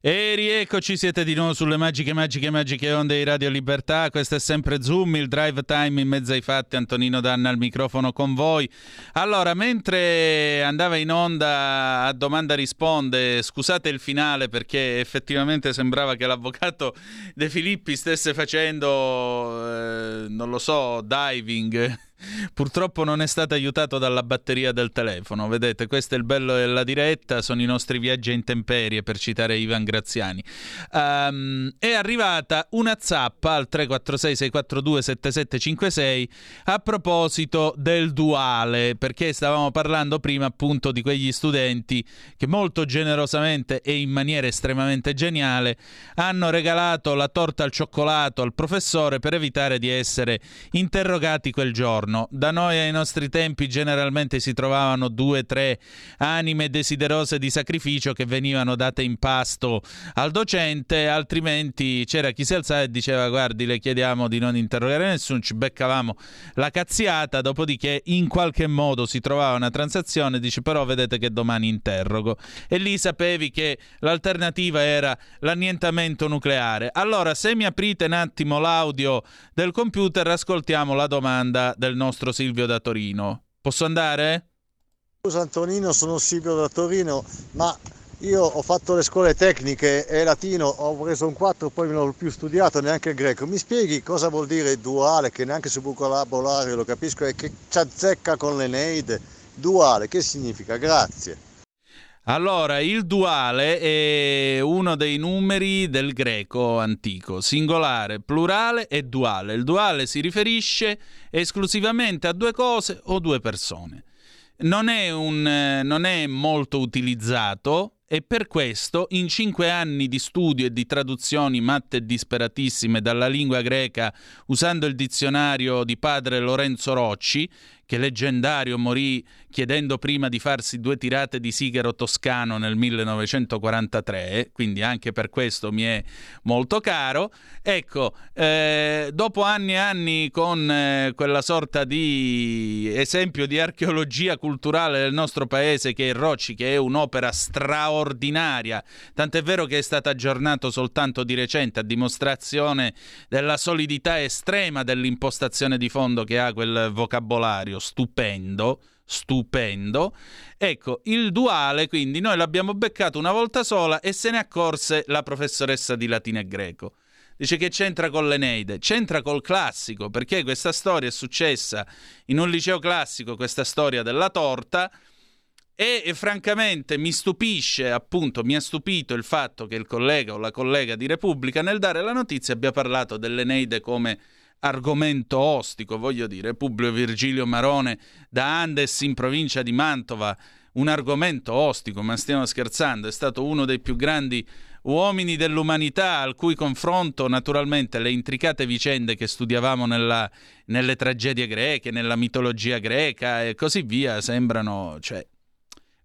E rieccoci, siete di nuovo sulle magiche, magiche, magiche onde di Radio Libertà. Questo è sempre Zoom, il drive time in mezzo ai fatti. Antonino Danna al microfono con voi. Allora, mentre andava in onda a domanda risponde, scusate il finale perché effettivamente sembrava che l'avvocato De Filippi stesse facendo, eh, non lo so, diving Purtroppo non è stato aiutato dalla batteria del telefono. Vedete, questo è il bello della diretta, sono i nostri viaggi a intemperie, per citare Ivan Graziani. Um, è arrivata una zappa al 346-642-7756 a proposito del duale, perché stavamo parlando prima appunto di quegli studenti che molto generosamente e in maniera estremamente geniale hanno regalato la torta al cioccolato al professore per evitare di essere interrogati quel giorno giorno. Da noi ai nostri tempi generalmente si trovavano due o tre anime desiderose di sacrificio che venivano date in pasto al docente, altrimenti c'era chi si alzava e diceva guardi le chiediamo di non interrogare nessuno, ci beccavamo la cazziata, dopodiché in qualche modo si trovava una transazione, dice però vedete che domani interrogo. E lì sapevi che l'alternativa era l'annientamento nucleare. Allora se mi aprite un attimo l'audio del computer ascoltiamo la domanda del nostro Silvio da Torino. Posso andare? Scusa Antonino, sono Silvio da Torino, ma io ho fatto le scuole tecniche e latino, ho preso un 4, poi non l'ho più studiato neanche il greco. Mi spieghi cosa vuol dire duale, che neanche su vocabolario lo capisco, e che ci azzecca con l'Eneide? Duale, che significa? Grazie. Allora, il duale è uno dei numeri del greco antico, singolare, plurale e duale. Il duale si riferisce esclusivamente a due cose o due persone. Non è, un, non è molto utilizzato e per questo in cinque anni di studio e di traduzioni matte e disperatissime dalla lingua greca usando il dizionario di padre Lorenzo Rocci, che leggendario morì chiedendo prima di farsi due tirate di sigaro toscano nel 1943, quindi anche per questo mi è molto caro. Ecco, eh, dopo anni e anni con eh, quella sorta di esempio di archeologia culturale del nostro paese che è Rocci, che è un'opera straordinaria, tant'è vero che è stato aggiornato soltanto di recente a dimostrazione della solidità estrema dell'impostazione di fondo che ha quel vocabolario stupendo, stupendo. Ecco, il duale, quindi noi l'abbiamo beccato una volta sola e se ne accorse la professoressa di latino e greco. Dice che c'entra con l'Eneide, c'entra col classico, perché questa storia è successa in un liceo classico, questa storia della torta, e, e, francamente mi stupisce, appunto, mi ha stupito il fatto che il collega o la collega di Repubblica nel dare la notizia abbia parlato dell'Eneide come argomento ostico, voglio dire, Publio Virgilio Marone da Andes in provincia di Mantova, un argomento ostico, ma stiamo scherzando, è stato uno dei più grandi uomini dell'umanità al cui confronto naturalmente le intricate vicende che studiavamo nella, nelle tragedie greche, nella mitologia greca e così via sembrano, cioè,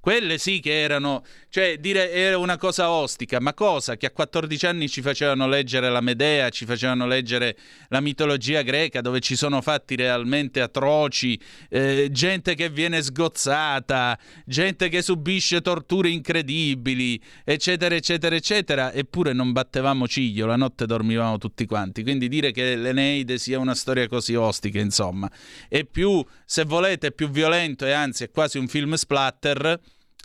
quelle sì che erano, cioè dire era una cosa ostica, ma cosa? Che a 14 anni ci facevano leggere la Medea, ci facevano leggere la mitologia greca dove ci sono fatti realmente atroci, eh, gente che viene sgozzata, gente che subisce torture incredibili, eccetera, eccetera, eccetera, eppure non battevamo ciglio, la notte dormivamo tutti quanti. Quindi dire che l'Eneide sia una storia così ostica, insomma, è più, se volete, più violento e anzi è quasi un film splatter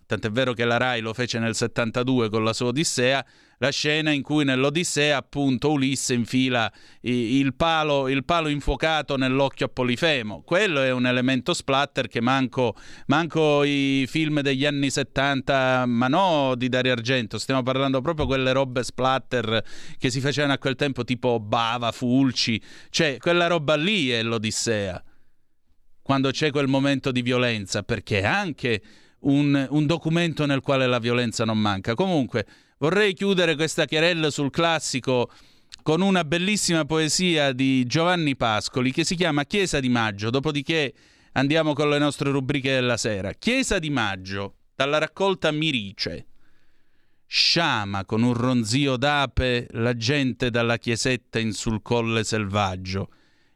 tant'è vero che la Rai lo fece nel 72 con la sua Odissea, la scena in cui nell'Odissea appunto Ulisse infila il palo, il palo infuocato nell'occhio a Polifemo. Quello è un elemento splatter che manco, manco i film degli anni 70, ma no di Dario Argento, stiamo parlando proprio quelle robe splatter che si facevano a quel tempo tipo Bava, Fulci, cioè quella roba lì è l'Odissea. Quando c'è quel momento di violenza, perché anche un, un documento nel quale la violenza non manca. Comunque, Vorrei chiudere questa chiarella sul classico con una bellissima poesia di Giovanni Pascoli che si chiama Chiesa di Maggio, dopodiché andiamo con le nostre rubriche della sera. Chiesa di Maggio, dalla raccolta Mirice. Sciama con un ronzio d'ape la gente dalla chiesetta in sul colle selvaggio,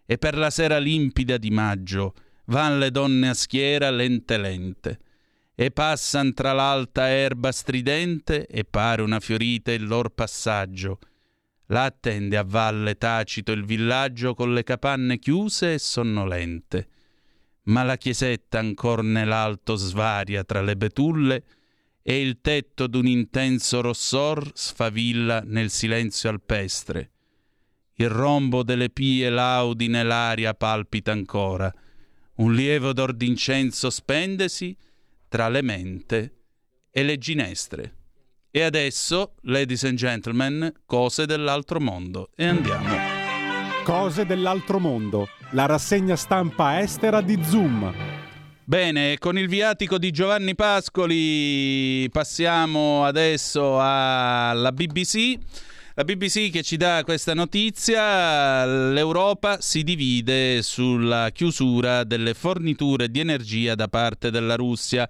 e per la sera limpida di maggio van le donne a schiera lente lente e passan tra l'alta erba stridente e pare una fiorita il lor passaggio. Là attende a valle tacito il villaggio con le capanne chiuse e sonnolente. Ma la chiesetta ancor nell'alto svaria tra le betulle e il tetto d'un intenso rossor sfavilla nel silenzio alpestre. Il rombo delle pie laudi nell'aria palpita ancora. Un lieve odor d'incenso spendesi tra le mente e le ginestre. E adesso, ladies and gentlemen, cose dell'altro mondo. E andiamo. Cose dell'altro mondo, la rassegna stampa estera di Zoom. Bene, con il viatico di Giovanni Pascoli passiamo adesso alla BBC. La BBC che ci dà questa notizia, l'Europa si divide sulla chiusura delle forniture di energia da parte della Russia.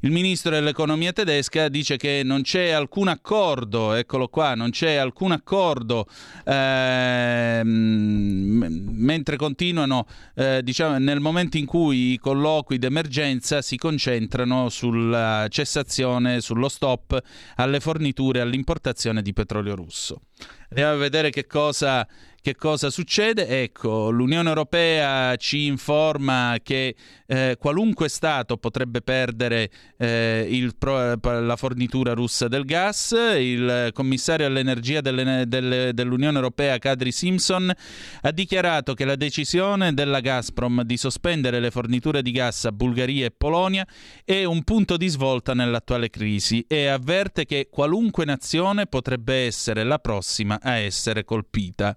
Il ministro dell'economia tedesca dice che non c'è alcun accordo, eccolo qua, non c'è alcun accordo, eh, mentre continuano, eh, diciamo, nel momento in cui i colloqui d'emergenza si concentrano sulla cessazione, sullo stop alle forniture e all'importazione di petrolio russo. Andiamo a vedere che cosa che cosa succede? Ecco, l'Unione Europea ci informa che eh, qualunque Stato potrebbe perdere eh, il, la fornitura russa del gas. Il commissario all'energia delle, delle, dell'Unione Europea, Kadri Simpson, ha dichiarato che la decisione della Gazprom di sospendere le forniture di gas a Bulgaria e Polonia è un punto di svolta nell'attuale crisi e avverte che qualunque nazione potrebbe essere la prossima a essere colpita.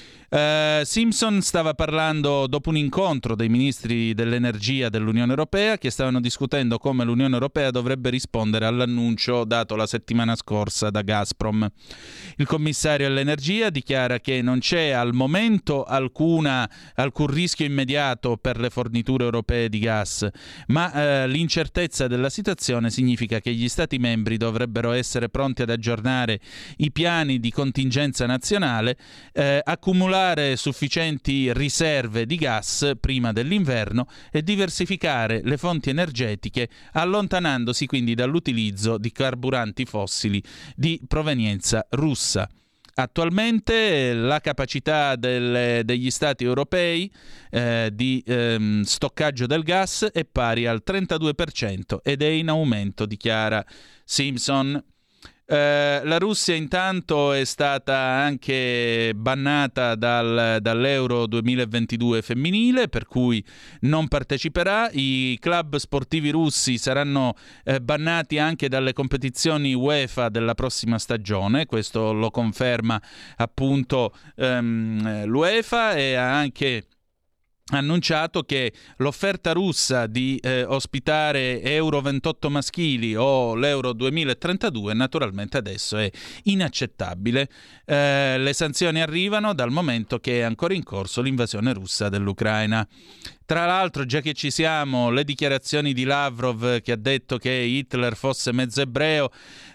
Uh, Simpson stava parlando dopo un incontro dei ministri dell'energia dell'Unione Europea che stavano discutendo come l'Unione Europea dovrebbe rispondere all'annuncio dato la settimana scorsa da Gazprom. Il commissario all'energia dichiara che non c'è al momento alcuna, alcun rischio immediato per le forniture europee di gas, ma uh, l'incertezza della situazione significa che gli Stati membri dovrebbero essere pronti ad aggiornare i piani di contingenza nazionale, uh, accumulare accumulare sufficienti riserve di gas prima dell'inverno e diversificare le fonti energetiche, allontanandosi quindi dall'utilizzo di carburanti fossili di provenienza russa. Attualmente la capacità delle, degli Stati europei eh, di ehm, stoccaggio del gas è pari al 32% ed è in aumento, dichiara Simpson. Eh, la Russia intanto è stata anche bannata dal, dall'Euro 2022 femminile, per cui non parteciperà. I club sportivi russi saranno eh, bannati anche dalle competizioni UEFA della prossima stagione, questo lo conferma appunto ehm, l'UEFA e ha anche annunciato che l'offerta russa di eh, ospitare Euro 28 maschili o l'Euro 2032 naturalmente adesso è inaccettabile. Eh, le sanzioni arrivano dal momento che è ancora in corso l'invasione russa dell'Ucraina. Tra l'altro, già che ci siamo, le dichiarazioni di Lavrov che ha detto che Hitler fosse mezzo ebreo,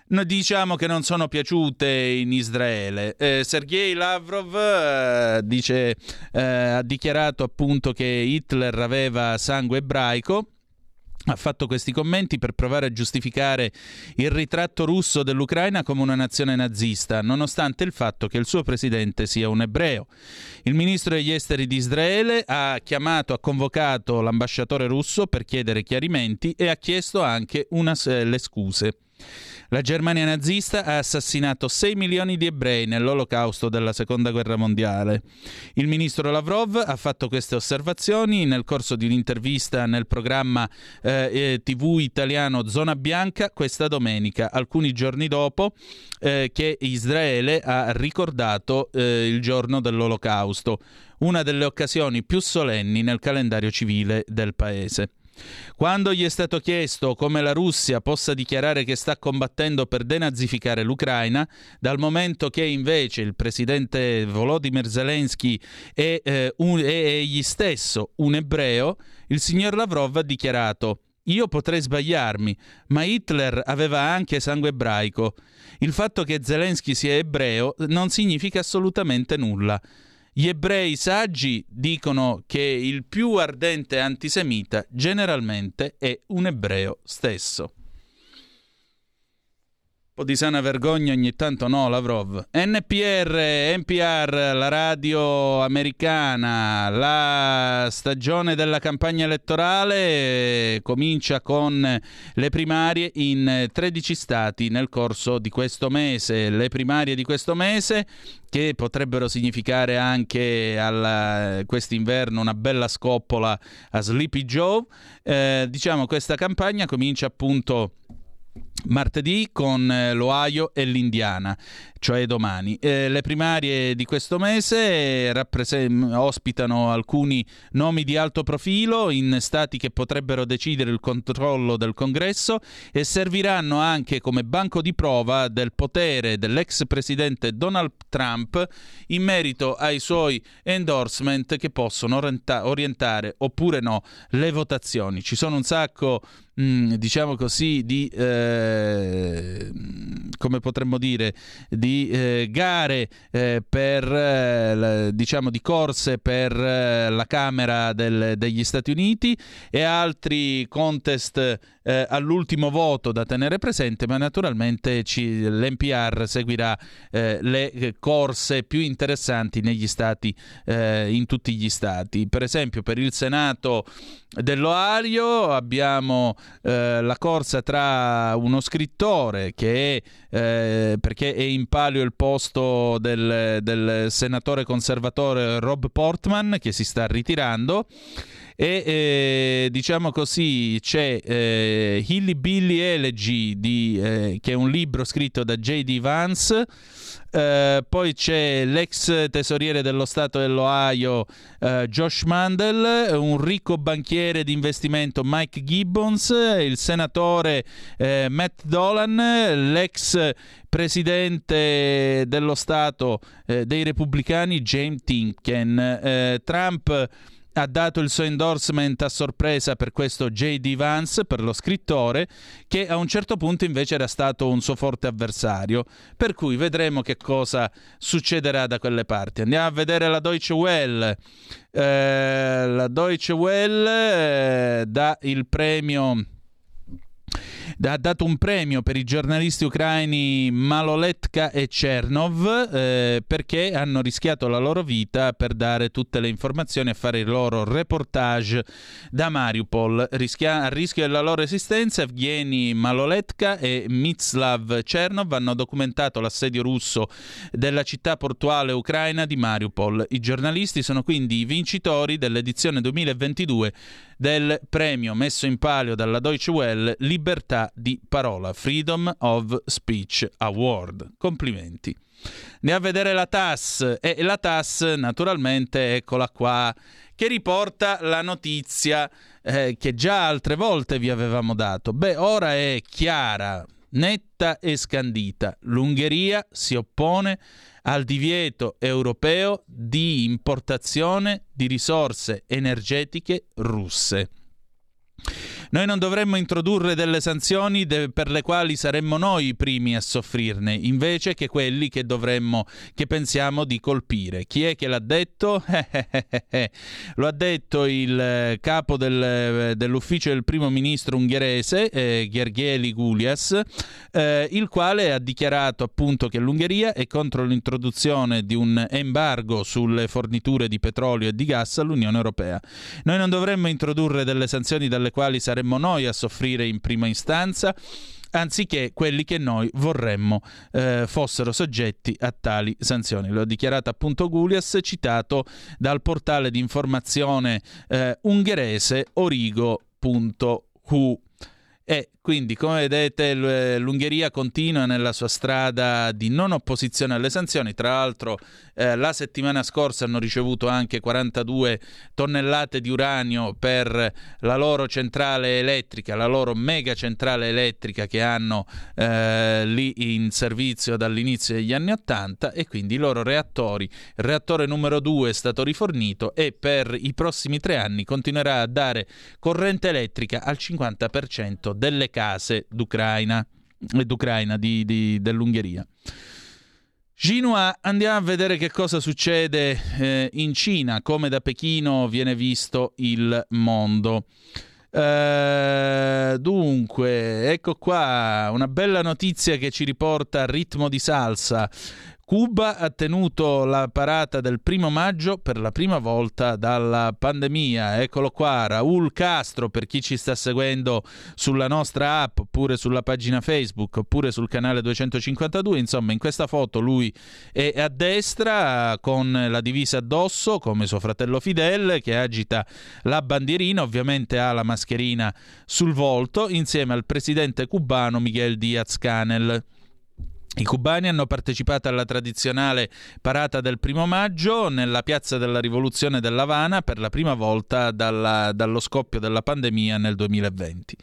diciamo che non sono piaciute in Israele. Eh, Sergei Lavrov eh, dice, eh, ha dichiarato appunto che Hitler aveva sangue ebraico ha fatto questi commenti per provare a giustificare il ritratto russo dell'Ucraina come una nazione nazista, nonostante il fatto che il suo presidente sia un ebreo. Il ministro degli esteri di Israele ha chiamato, ha convocato l'ambasciatore russo per chiedere chiarimenti e ha chiesto anche una, le scuse. La Germania nazista ha assassinato 6 milioni di ebrei nell'olocausto della Seconda Guerra Mondiale. Il ministro Lavrov ha fatto queste osservazioni nel corso di un'intervista nel programma eh, eh TV italiano Zona Bianca questa domenica, alcuni giorni dopo eh, che Israele ha ricordato eh, il giorno dell'olocausto, una delle occasioni più solenni nel calendario civile del paese. Quando gli è stato chiesto come la Russia possa dichiarare che sta combattendo per denazificare l'Ucraina, dal momento che invece il presidente Volodymyr Zelensky è, eh, un, è egli stesso un ebreo, il signor Lavrov ha dichiarato io potrei sbagliarmi, ma Hitler aveva anche sangue ebraico. Il fatto che Zelensky sia ebreo non significa assolutamente nulla. Gli ebrei saggi dicono che il più ardente antisemita generalmente è un ebreo stesso po' di sana vergogna ogni tanto no, Lavrov. NPR, NPR, la radio americana, la stagione della campagna elettorale comincia con le primarie in 13 stati nel corso di questo mese. Le primarie di questo mese che potrebbero significare anche a quest'inverno una bella scoppola a Sleepy Joe. Eh, diciamo questa campagna comincia appunto martedì con eh, l'Ohio e l'Indiana, cioè domani. Eh, le primarie di questo mese rappresen- ospitano alcuni nomi di alto profilo in stati che potrebbero decidere il controllo del congresso e serviranno anche come banco di prova del potere dell'ex presidente Donald Trump in merito ai suoi endorsement che possono orienta- orientare oppure no le votazioni. Ci sono un sacco Mm, diciamo così, di, eh, come potremmo dire, di eh, gare eh, per, eh, diciamo, di corse per eh, la Camera del, degli Stati Uniti e altri contest eh, all'ultimo voto da tenere presente, ma naturalmente ci, l'NPR seguirà le corse più interessanti negli stati, in tutti gli stati. Per esempio, per il Senato dell'Oario abbiamo eh, la corsa tra uno scrittore che è, eh, perché è in palio il posto del, del senatore conservatore Rob Portman che si sta ritirando e eh, diciamo così c'è eh, Hilly Billy Elegy di, eh, che è un libro scritto da J.D. Vance eh, poi c'è l'ex tesoriere dello Stato dell'Ohio eh, Josh Mandel, un ricco banchiere di investimento Mike Gibbons, il senatore eh, Matt Dolan, l'ex presidente dello Stato eh, dei repubblicani James Tinken. Eh, Trump ha dato il suo endorsement a sorpresa per questo J.D. Vance, per lo scrittore, che a un certo punto invece era stato un suo forte avversario. Per cui vedremo che cosa succederà da quelle parti. Andiamo a vedere la Deutsche Welle. Eh, la Deutsche Welle eh, dà il premio ha dato un premio per i giornalisti ucraini Maloletka e Chernov eh, perché hanno rischiato la loro vita per dare tutte le informazioni e fare il loro reportage da Mariupol. Rischia- a rischio della loro esistenza, Evgeny Maloletka e Mitslav Chernov hanno documentato l'assedio russo della città portuale ucraina di Mariupol. I giornalisti sono quindi i vincitori dell'edizione 2022 del premio messo in palio dalla Deutsche Welle Libertà di parola, Freedom of Speech Award. Complimenti. Andiamo a vedere la TAS e la TAS naturalmente eccola qua che riporta la notizia eh, che già altre volte vi avevamo dato. Beh, ora è chiara, netta e scandita. L'Ungheria si oppone al divieto europeo di importazione di risorse energetiche russe. Noi non dovremmo introdurre delle sanzioni de- per le quali saremmo noi i primi a soffrirne, invece che quelli che dovremmo, che pensiamo di colpire. Chi è che l'ha detto? Lo ha detto il eh, capo del, dell'ufficio del primo ministro ungherese, eh, Gergely Gulias, eh, il quale ha dichiarato appunto che l'Ungheria è contro l'introduzione di un embargo sulle forniture di petrolio e di gas all'Unione Europea. Noi non dovremmo introdurre delle sanzioni dalle quali saremmo noi a soffrire in prima istanza anziché quelli che noi vorremmo eh, fossero soggetti a tali sanzioni. Lo ha dichiarato appunto Gulias, citato dal portale di informazione eh, ungherese origo.hu. E quindi, come vedete, l'Ungheria continua nella sua strada di non opposizione alle sanzioni. Tra l'altro, eh, la settimana scorsa hanno ricevuto anche 42 tonnellate di uranio per la loro centrale elettrica, la loro mega centrale elettrica che hanno eh, lì in servizio dall'inizio degli anni 80 e quindi i loro reattori. Il reattore numero 2 è stato rifornito e per i prossimi tre anni continuerà a dare corrente elettrica al 50% delle case d'Ucraina, d'Ucraina di, di, dell'Ungheria. Xinhua, andiamo a vedere che cosa succede eh, in Cina, come da Pechino viene visto il mondo. Uh, dunque, ecco qua una bella notizia che ci riporta a ritmo di salsa. Cuba ha tenuto la parata del primo maggio per la prima volta dalla pandemia. Eccolo qua, Raul Castro, per chi ci sta seguendo sulla nostra app, oppure sulla pagina Facebook, oppure sul canale 252. Insomma, in questa foto lui è a destra con la divisa addosso, come suo fratello Fidel, che agita la bandierina, ovviamente ha la mascherina sul volto, insieme al presidente cubano Miguel Diaz Canel. I cubani hanno partecipato alla tradizionale parata del primo maggio nella piazza della rivoluzione dell'Havana per la prima volta dalla, dallo scoppio della pandemia nel 2020.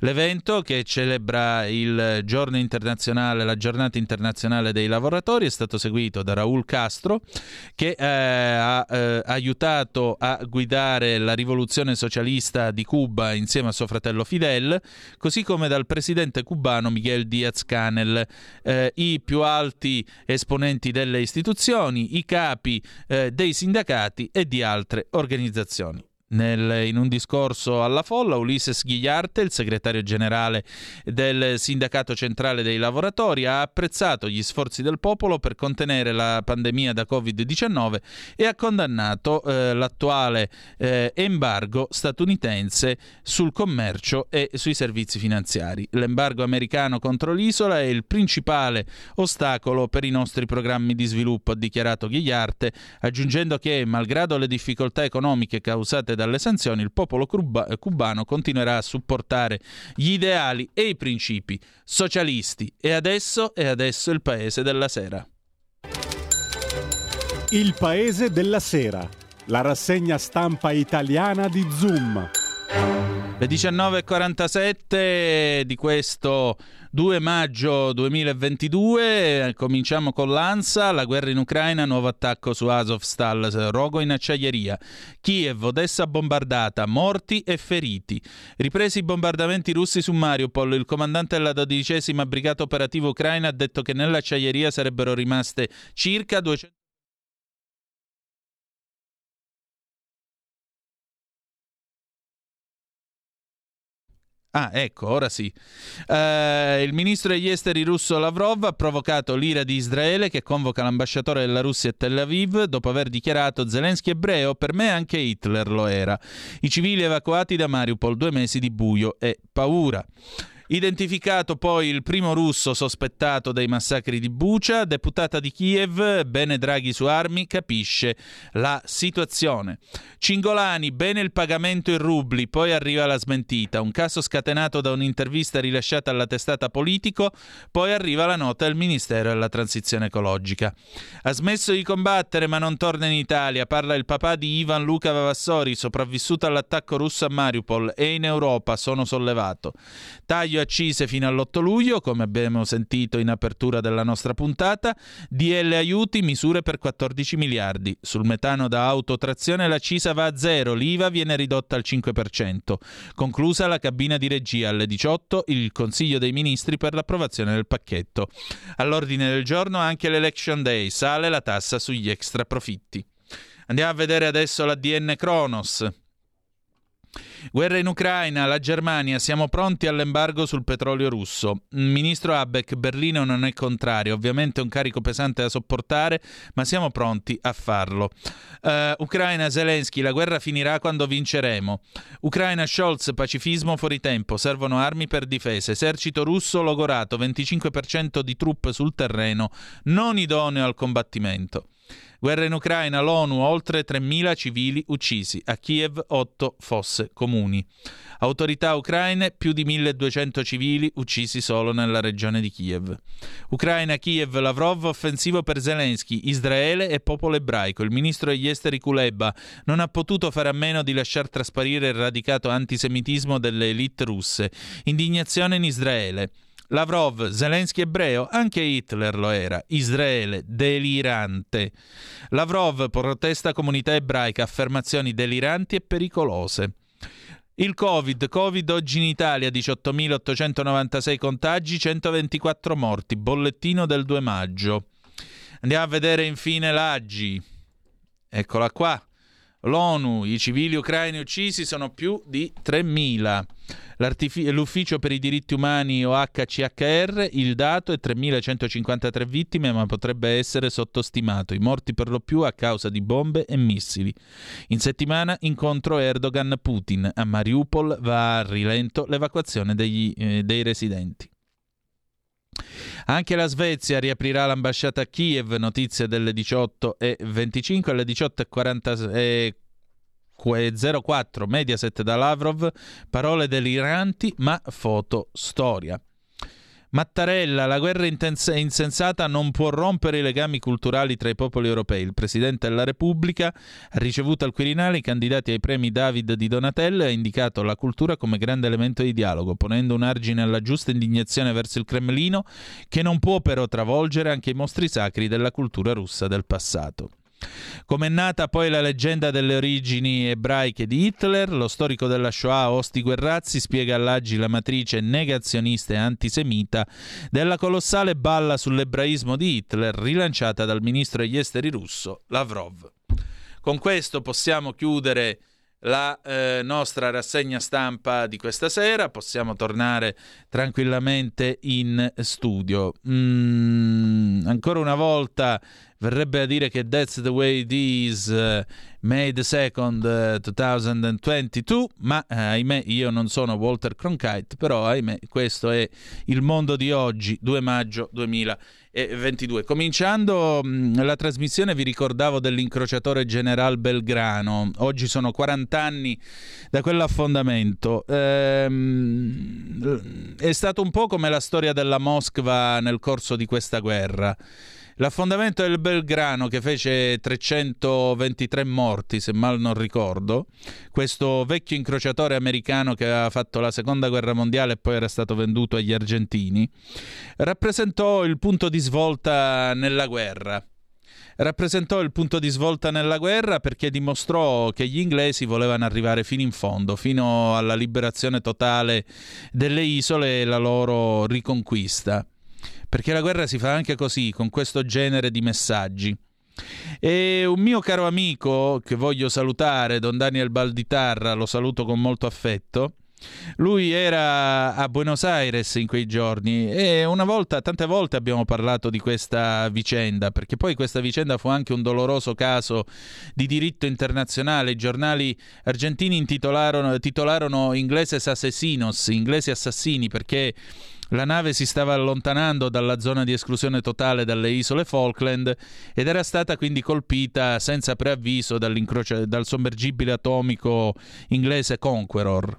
L'evento, che celebra il giorno internazionale, la giornata internazionale dei lavoratori, è stato seguito da Raúl Castro, che eh, ha eh, aiutato a guidare la rivoluzione socialista di Cuba insieme a suo fratello Fidel, così come dal presidente cubano Miguel Díaz Canel. Eh, i più alti esponenti delle istituzioni, i capi eh, dei sindacati e di altre organizzazioni. Nel, in un discorso alla folla, Ulises Ghigliarte, il segretario generale del Sindacato Centrale dei Lavoratori, ha apprezzato gli sforzi del popolo per contenere la pandemia da Covid-19 e ha condannato eh, l'attuale eh, embargo statunitense sul commercio e sui servizi finanziari. L'embargo americano contro l'isola è il principale ostacolo per i nostri programmi di sviluppo, ha dichiarato Ghigliarte, aggiungendo che, malgrado le difficoltà economiche causate dalle sanzioni, il popolo cuba- cubano continuerà a supportare gli ideali e i principi socialisti. E adesso è adesso il paese della sera. Il paese della sera, la rassegna stampa italiana di Zoom. Le 19.47 di questo 2 maggio 2022, cominciamo con l'ANSA, la guerra in Ucraina, nuovo attacco su Azovstal, rogo in acciaieria, Kiev, Odessa bombardata, morti e feriti. Ripresi i bombardamenti russi su Mariupol, il comandante della dodicesima brigata operativa ucraina ha detto che nell'acciaieria sarebbero rimaste circa 200 Ah, ecco, ora sì. Uh, il ministro degli esteri russo Lavrov ha provocato l'ira di Israele che convoca l'ambasciatore della Russia a Tel Aviv dopo aver dichiarato Zelensky ebreo, per me anche Hitler lo era. I civili evacuati da Mariupol, due mesi di buio e paura. Identificato poi il primo russo sospettato dei massacri di Bucha, deputata di Kiev, bene Draghi su armi, capisce la situazione. Cingolani, bene il pagamento in rubli, poi arriva la smentita. Un caso scatenato da un'intervista rilasciata alla testata Politico, poi arriva la nota del Ministero della Transizione Ecologica. Ha smesso di combattere ma non torna in Italia, parla il papà di Ivan Luca Vavassori, sopravvissuto all'attacco russo a Mariupol e in Europa sono sollevato. Taglio taglio accise fino all'8 luglio, come abbiamo sentito in apertura della nostra puntata, DL aiuti, misure per 14 miliardi. Sul metano da autotrazione l'accisa va a zero, l'IVA viene ridotta al 5%. Conclusa la cabina di regia alle 18, il Consiglio dei Ministri per l'approvazione del pacchetto. All'ordine del giorno anche l'Election Day, sale la tassa sugli extra profitti. Andiamo a vedere adesso la DN Kronos. Guerra in Ucraina, la Germania, siamo pronti all'embargo sul petrolio russo. Ministro Habeck, Berlino non è contrario, ovviamente è un carico pesante da sopportare, ma siamo pronti a farlo. Uh, Ucraina, Zelensky, la guerra finirà quando vinceremo. Ucraina, Scholz, pacifismo fuori tempo, servono armi per difesa. Esercito russo logorato, 25% di truppe sul terreno, non idoneo al combattimento. Guerra in Ucraina, l'ONU, oltre 3.000 civili uccisi, a Kiev 8 fosse comuni. Autorità ucraine, più di 1.200 civili uccisi solo nella regione di Kiev. Ucraina, Kiev, Lavrov, offensivo per Zelensky, Israele e popolo ebraico. Il ministro degli esteri Kuleba non ha potuto fare a meno di lasciar trasparire il radicato antisemitismo delle elite russe. Indignazione in Israele. Lavrov, Zelensky ebreo, anche Hitler lo era. Israele, delirante. Lavrov, protesta comunità ebraica, affermazioni deliranti e pericolose. Il Covid, Covid oggi in Italia 18.896 contagi, 124 morti, bollettino del 2 maggio. Andiamo a vedere infine l'Aggi. Eccola qua. L'ONU, i civili ucraini uccisi sono più di 3.000. L'Ufficio per i diritti umani OHCHR, il dato è 3.153 vittime, ma potrebbe essere sottostimato. I morti per lo più a causa di bombe e missili. In settimana incontro Erdogan-Putin. A Mariupol va a rilento l'evacuazione degli, eh, dei residenti. Anche la Svezia riaprirà l'ambasciata a Kiev, notizie delle 18.25 alle 18.40. 04 Mediaset da Lavrov, parole deliranti ma foto storia. Mattarella, la guerra intens- insensata non può rompere i legami culturali tra i popoli europei. Il Presidente della Repubblica ha ricevuto al Quirinale i candidati ai premi David di Donatello e ha indicato la cultura come grande elemento di dialogo, ponendo un argine alla giusta indignazione verso il Cremlino, che non può però travolgere anche i mostri sacri della cultura russa del passato. Come è nata poi la leggenda delle origini ebraiche di Hitler, lo storico della Shoah Osti Guerrazzi spiega all'Aggi la matrice negazionista e antisemita della colossale balla sull'ebraismo di Hitler rilanciata dal ministro degli esteri russo Lavrov. Con questo possiamo chiudere la eh, nostra rassegna stampa di questa sera, possiamo tornare tranquillamente in studio. Mm, ancora una volta verrebbe a dire che that's the way it is uh, May the 2nd uh, 2022 ma uh, ahimè io non sono Walter Cronkite però ahimè questo è il mondo di oggi 2 maggio 2022 cominciando mh, mm, la trasmissione vi ricordavo dell'incrociatore General Belgrano. Oggi sono 40 anni da quell'affondamento. Ehm, è stato un po' come la storia della Moskva nel corso di questa guerra L'affondamento del Belgrano che fece 323 morti, se mal non ricordo, questo vecchio incrociatore americano che aveva fatto la seconda guerra mondiale e poi era stato venduto agli argentini, rappresentò il punto di svolta nella guerra. Rappresentò il punto di svolta nella guerra perché dimostrò che gli inglesi volevano arrivare fino in fondo, fino alla liberazione totale delle isole e la loro riconquista perché la guerra si fa anche così, con questo genere di messaggi. E un mio caro amico che voglio salutare, Don Daniel Balditarra, lo saluto con molto affetto. Lui era a Buenos Aires in quei giorni e una volta, tante volte abbiamo parlato di questa vicenda, perché poi questa vicenda fu anche un doloroso caso di diritto internazionale. I giornali argentini titolarono Ingleses Assassinos, inglesi assassini, perché la nave si stava allontanando dalla zona di esclusione totale dalle isole Falkland ed era stata quindi colpita senza preavviso dal sommergibile atomico inglese Conqueror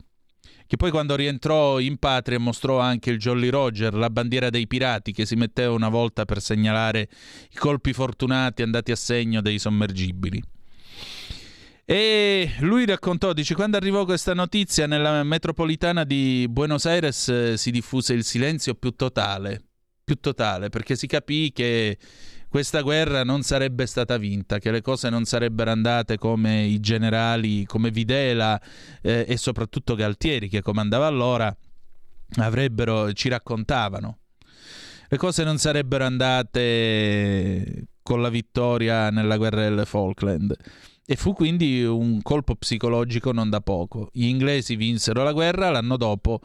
che poi quando rientrò in patria mostrò anche il Jolly Roger, la bandiera dei pirati che si metteva una volta per segnalare i colpi fortunati andati a segno dei sommergibili. E lui raccontò, dice, quando arrivò questa notizia nella metropolitana di Buenos Aires eh, si diffuse il silenzio più totale, più totale, perché si capì che questa guerra non sarebbe stata vinta, che le cose non sarebbero andate come i generali, come Videla eh, e soprattutto Galtieri che comandava allora, ci raccontavano. Le cose non sarebbero andate con la vittoria nella guerra delle Falkland. E fu quindi un colpo psicologico non da poco. Gli inglesi vinsero la guerra, l'anno dopo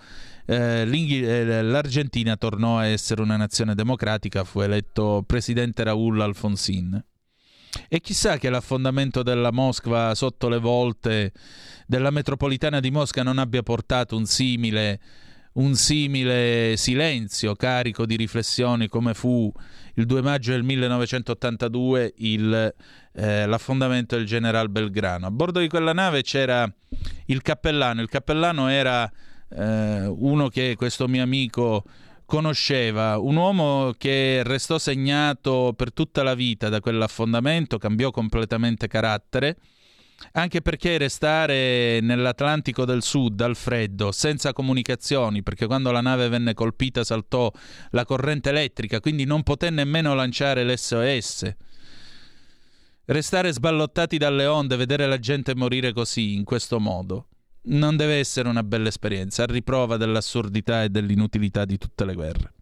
eh, eh, l'Argentina tornò a essere una nazione democratica, fu eletto presidente Raúl Alfonsín. E chissà che l'affondamento della Mosca sotto le volte della metropolitana di Mosca non abbia portato un simile, un simile silenzio carico di riflessioni come fu il 2 maggio del 1982 il, eh, l'affondamento del general Belgrano. A bordo di quella nave c'era il cappellano, il cappellano era eh, uno che questo mio amico conosceva, un uomo che restò segnato per tutta la vita da quell'affondamento, cambiò completamente carattere anche perché restare nell'Atlantico del Sud al freddo, senza comunicazioni, perché quando la nave venne colpita saltò la corrente elettrica, quindi non poté nemmeno lanciare l'SOS. Restare sballottati dalle onde, vedere la gente morire così, in questo modo, non deve essere una bella esperienza, a riprova dell'assurdità e dell'inutilità di tutte le guerre.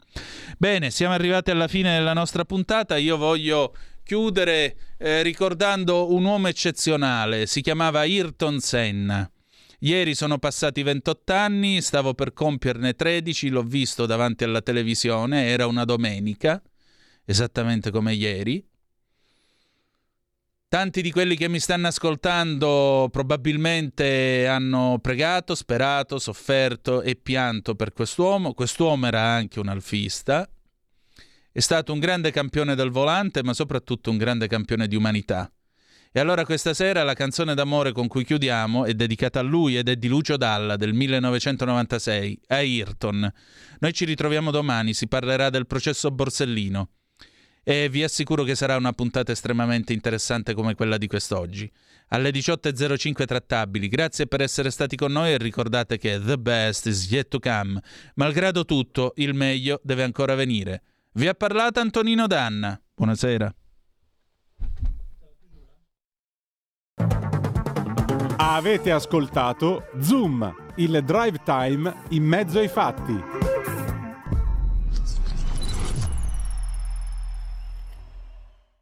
Bene, siamo arrivati alla fine della nostra puntata. Io voglio chiudere eh, ricordando un uomo eccezionale, si chiamava Ayrton Senna. Ieri sono passati 28 anni, stavo per compierne 13, l'ho visto davanti alla televisione, era una domenica, esattamente come ieri. Tanti di quelli che mi stanno ascoltando probabilmente hanno pregato, sperato, sofferto e pianto per quest'uomo. Quest'uomo era anche un alfista, è stato un grande campione del volante, ma soprattutto un grande campione di umanità. E allora questa sera la canzone d'amore con cui chiudiamo è dedicata a lui ed è di Lucio Dalla del 1996, a Ayrton. Noi ci ritroviamo domani, si parlerà del processo Borsellino e vi assicuro che sarà una puntata estremamente interessante come quella di quest'oggi. Alle 18.05 trattabili, grazie per essere stati con noi e ricordate che the best is yet to come. Malgrado tutto, il meglio deve ancora venire. Vi ha parlato Antonino Danna. Buonasera. Avete ascoltato Zoom, il drive time in mezzo ai fatti.